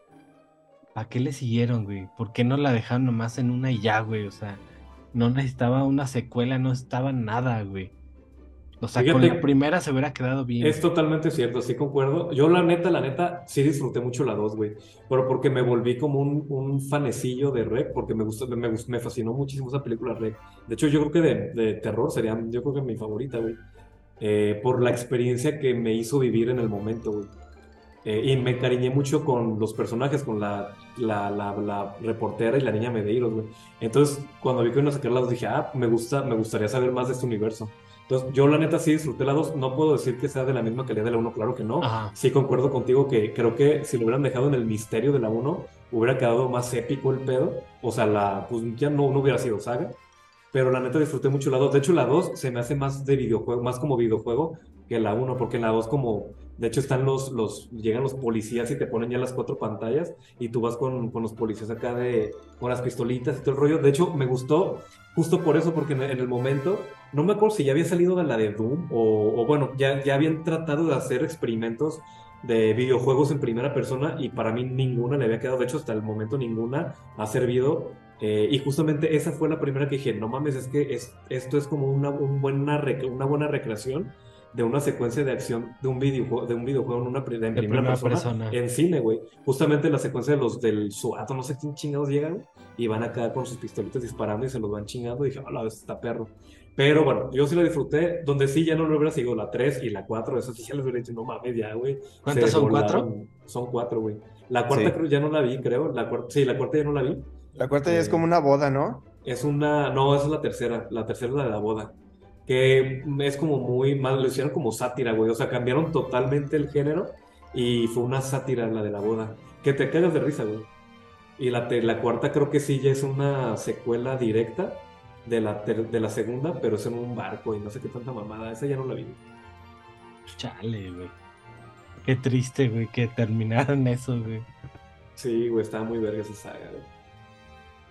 ¿para qué le siguieron, güey? ¿Por qué no la dejaron nomás en una y ya, güey? O sea, no necesitaba una secuela, no estaba nada, güey. O sea, con la primera se hubiera quedado bien. Es totalmente cierto, sí concuerdo. Yo la neta, la neta, sí disfruté mucho la 2, güey. Pero porque me volví como un, un fanecillo de Rec, porque me gustó, me, me fascinó muchísimo esa película Rec. De hecho, yo creo que de, de terror sería, yo creo que mi favorita, güey. Eh, por la experiencia que me hizo vivir en el momento, güey. Eh, y me encariñé mucho con los personajes, con la, la, la, la reportera y la niña Medeiros, güey. Entonces, cuando vi que iban a sacar la 2, dije, ah, me gusta, me gustaría saber más de este universo. Entonces, yo la neta sí disfruté la 2. No puedo decir que sea de la misma calidad de la 1, claro que no. Ajá. Sí concuerdo contigo que creo que si lo hubieran dejado en el misterio de la 1, hubiera quedado más épico el pedo. O sea, la, pues ya no, no hubiera sido saga. Pero la neta disfruté mucho la 2. De hecho, la 2 se me hace más de videojuego, más como videojuego que la 1, porque en la 2 como, de hecho están los, los, llegan los policías y te ponen ya las cuatro pantallas y tú vas con, con los policías acá de, con las pistolitas y todo el rollo. De hecho, me gustó justo por eso, porque en, el momento, no me acuerdo si ya había salido de la de Doom o, o bueno, ya, ya habían tratado de hacer experimentos de videojuegos en primera persona y para mí ninguna le había quedado, de hecho hasta el momento ninguna ha servido eh, y justamente esa fue la primera que dije, no mames, es que es, esto es como una, un buena, una buena recreación de una secuencia de acción de un videojuego, de un videojuego en, una, en primera, primera persona, persona. en cine, güey. Justamente la secuencia de los del SWAT, no sé quién chingados llegan y van acá con sus pistolitas disparando y se los van chingando y dije, hola, está perro. Pero bueno, yo sí la disfruté. Donde sí ya no lo hubiera seguido la 3 y la 4. Eso sí ya les hubiera dicho, no mames, ya, güey. ¿Cuántas son? volaron. ¿Cuatro? Son cuatro, güey. La cuarta Sí. creo ya no la vi, creo. La cuarta, sí, la cuarta ya no la vi. La cuarta ya es Eh, como una boda, ¿no? Es una. No, esa es la tercera. La tercera es la de la boda. Que es como muy mal. Lo hicieron como sátira, güey. O sea, cambiaron totalmente el género. Y fue una sátira la de la boda. Que te cagas de risa, güey. Y la, la cuarta creo que sí ya es una secuela directa de la, de la segunda, pero es en un barco y no sé qué tanta mamada. Esa ya no la vi. Chale, güey. Qué triste, güey, que terminaran eso, güey. Sí, güey, estaba muy verga esa saga, güey.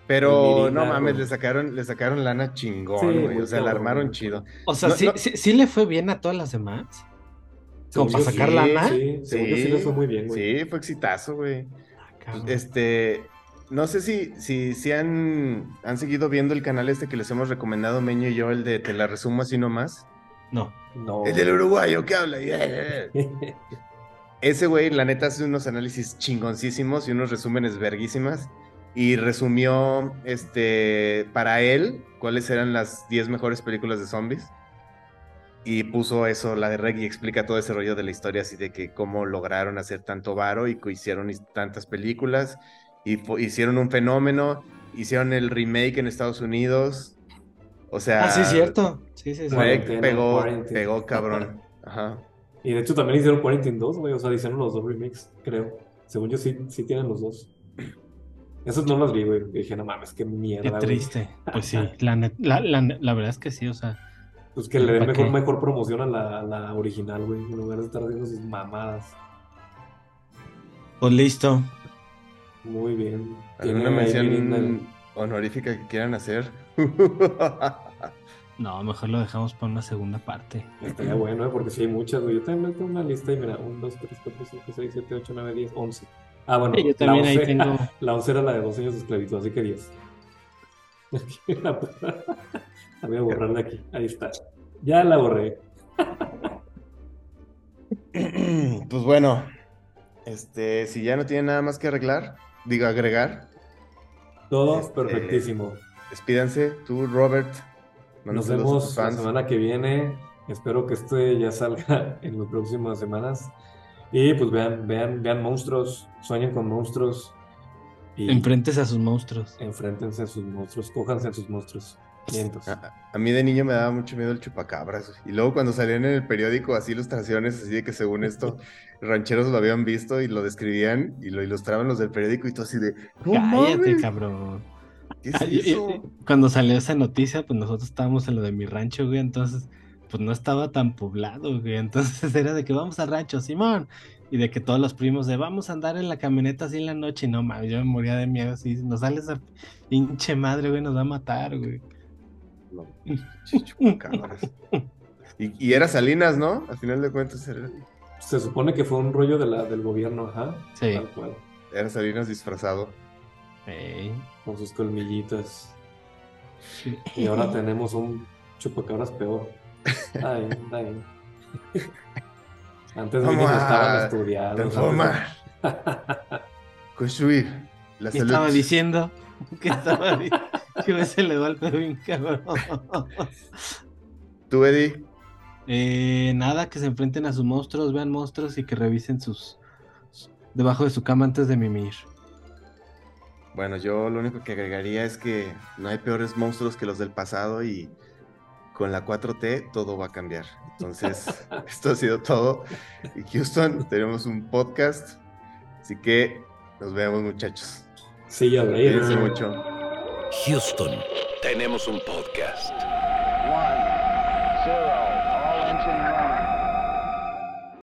Pero no mames, le sacaron, le sacaron lana chingón, Sí, güey. O sea, la armaron chido. O sea, No, sí, no. sí, sí le fue bien a todas las demás. Como para sacar sí, lana. Sí, según yo sí le fue muy bien, güey. Sí, fue exitazo, güey. Ah. Este, no sé si, si, si han, han seguido viendo el canal este que les hemos recomendado, Meño y yo, el de Te la resumo así nomás. No. No. El del uruguayo que habla. Ese güey, la neta, hace unos análisis chingoncísimos y unos resúmenes verguísimas. Y resumió, este, para él, cuáles eran las 10 mejores películas de zombies. y puso eso, la de Reg, y explica todo ese rollo de la historia, así de que cómo lograron hacer tanto varo y que hicieron tantas películas y hicieron un fenómeno, hicieron el remake en Estados Unidos. O sea, Ah, sí, cierto. Sí, sí, sí. Reg pegó, Quarantine. pegó cabrón. Ajá. Y de hecho también hicieron Quarantine 2, güey. O sea, hicieron los dos remakes, creo. Según yo, sí, sí tienen los dos. Esos no los vi, güey. Dije, no mames, qué mierda, Qué güey. triste. Pues sí, la, la, la, la verdad es que sí, o sea. Pues que le den ¿Para mejor, qué? mejor promoción a la, a la original, güey. En lugar de estar haciendo sus mamadas. Pues listo. Muy bien. ¿Alguna mención Linda- honorífica que quieran hacer? No, mejor lo dejamos para una segunda parte. Estaría bueno, ¿eh? Porque sí hay muchas, güey. Yo también tengo una lista y mira, 1, 2, 3, 4, 5, 6, 7, 8, 9, 10, 11. Ah, bueno, Sí, yo también la ahí 11 tengo- La 11 era la de dos años de esclavitud, así que 10. La voy a borrar de aquí. Ahí está. Ya la borré. Pues bueno, este, si ya no tienen nada más que arreglar, digo agregar, Todo Este, perfectísimo. despídanse, tú, Robert. Nos vemos la semana que viene. Espero que este ya salga en las próximas semanas. Y pues vean, vean, vean monstruos, sueñen con monstruos y Enfréntese a sus monstruos. enfréntense a sus monstruos, cójanse a sus monstruos. A, a mí de niño me daba mucho miedo el chupacabras. Y luego cuando salían en el periódico así ilustraciones, así de que según esto, rancheros lo habían visto y lo describían y lo ilustraban los del periódico y todo así de, ¡No Cállate, mames! cabrón. ¿Qué es eso? Cuando salió esa noticia, pues nosotros estábamos en lo de mi rancho, güey, entonces, pues no estaba tan poblado, güey, entonces era de que vamos al rancho, Simón, y de que todos los primos de vamos a andar en la camioneta así en la noche, y no mames, yo me moría de miedo, así, nos sale esa pinche madre, güey, nos va a matar, güey. No, chupacabras. Y, y era Salinas, ¿no? Al final de cuentas era, Se supone que fue un rollo de la, del gobierno, ajá. Sí. Tal cual. era Salinas disfrazado. Ey, Con sus colmillitos. sí. Y ahora tenemos un chupacabras peor. Ay, ay. Antes Vamos a estaban estudiados. transformar. Construir la ¿Qué salud. estaba diciendo? ¿Qué estaba diciendo? Que se le golpeó bien cabrón. Tú, Eddie. Eh, nada, que se enfrenten a sus monstruos, vean monstruos y que revisen sus debajo de su cama antes de mimir. Bueno, yo lo único que agregaría es que no hay peores monstruos que los del pasado y con la 4T todo va a cambiar. Entonces, esto ha sido todo. Y Houston, tenemos un podcast. Así que nos vemos, muchachos. Sí, ya Cuídense later. mucho. Houston, tenemos un podcast. One.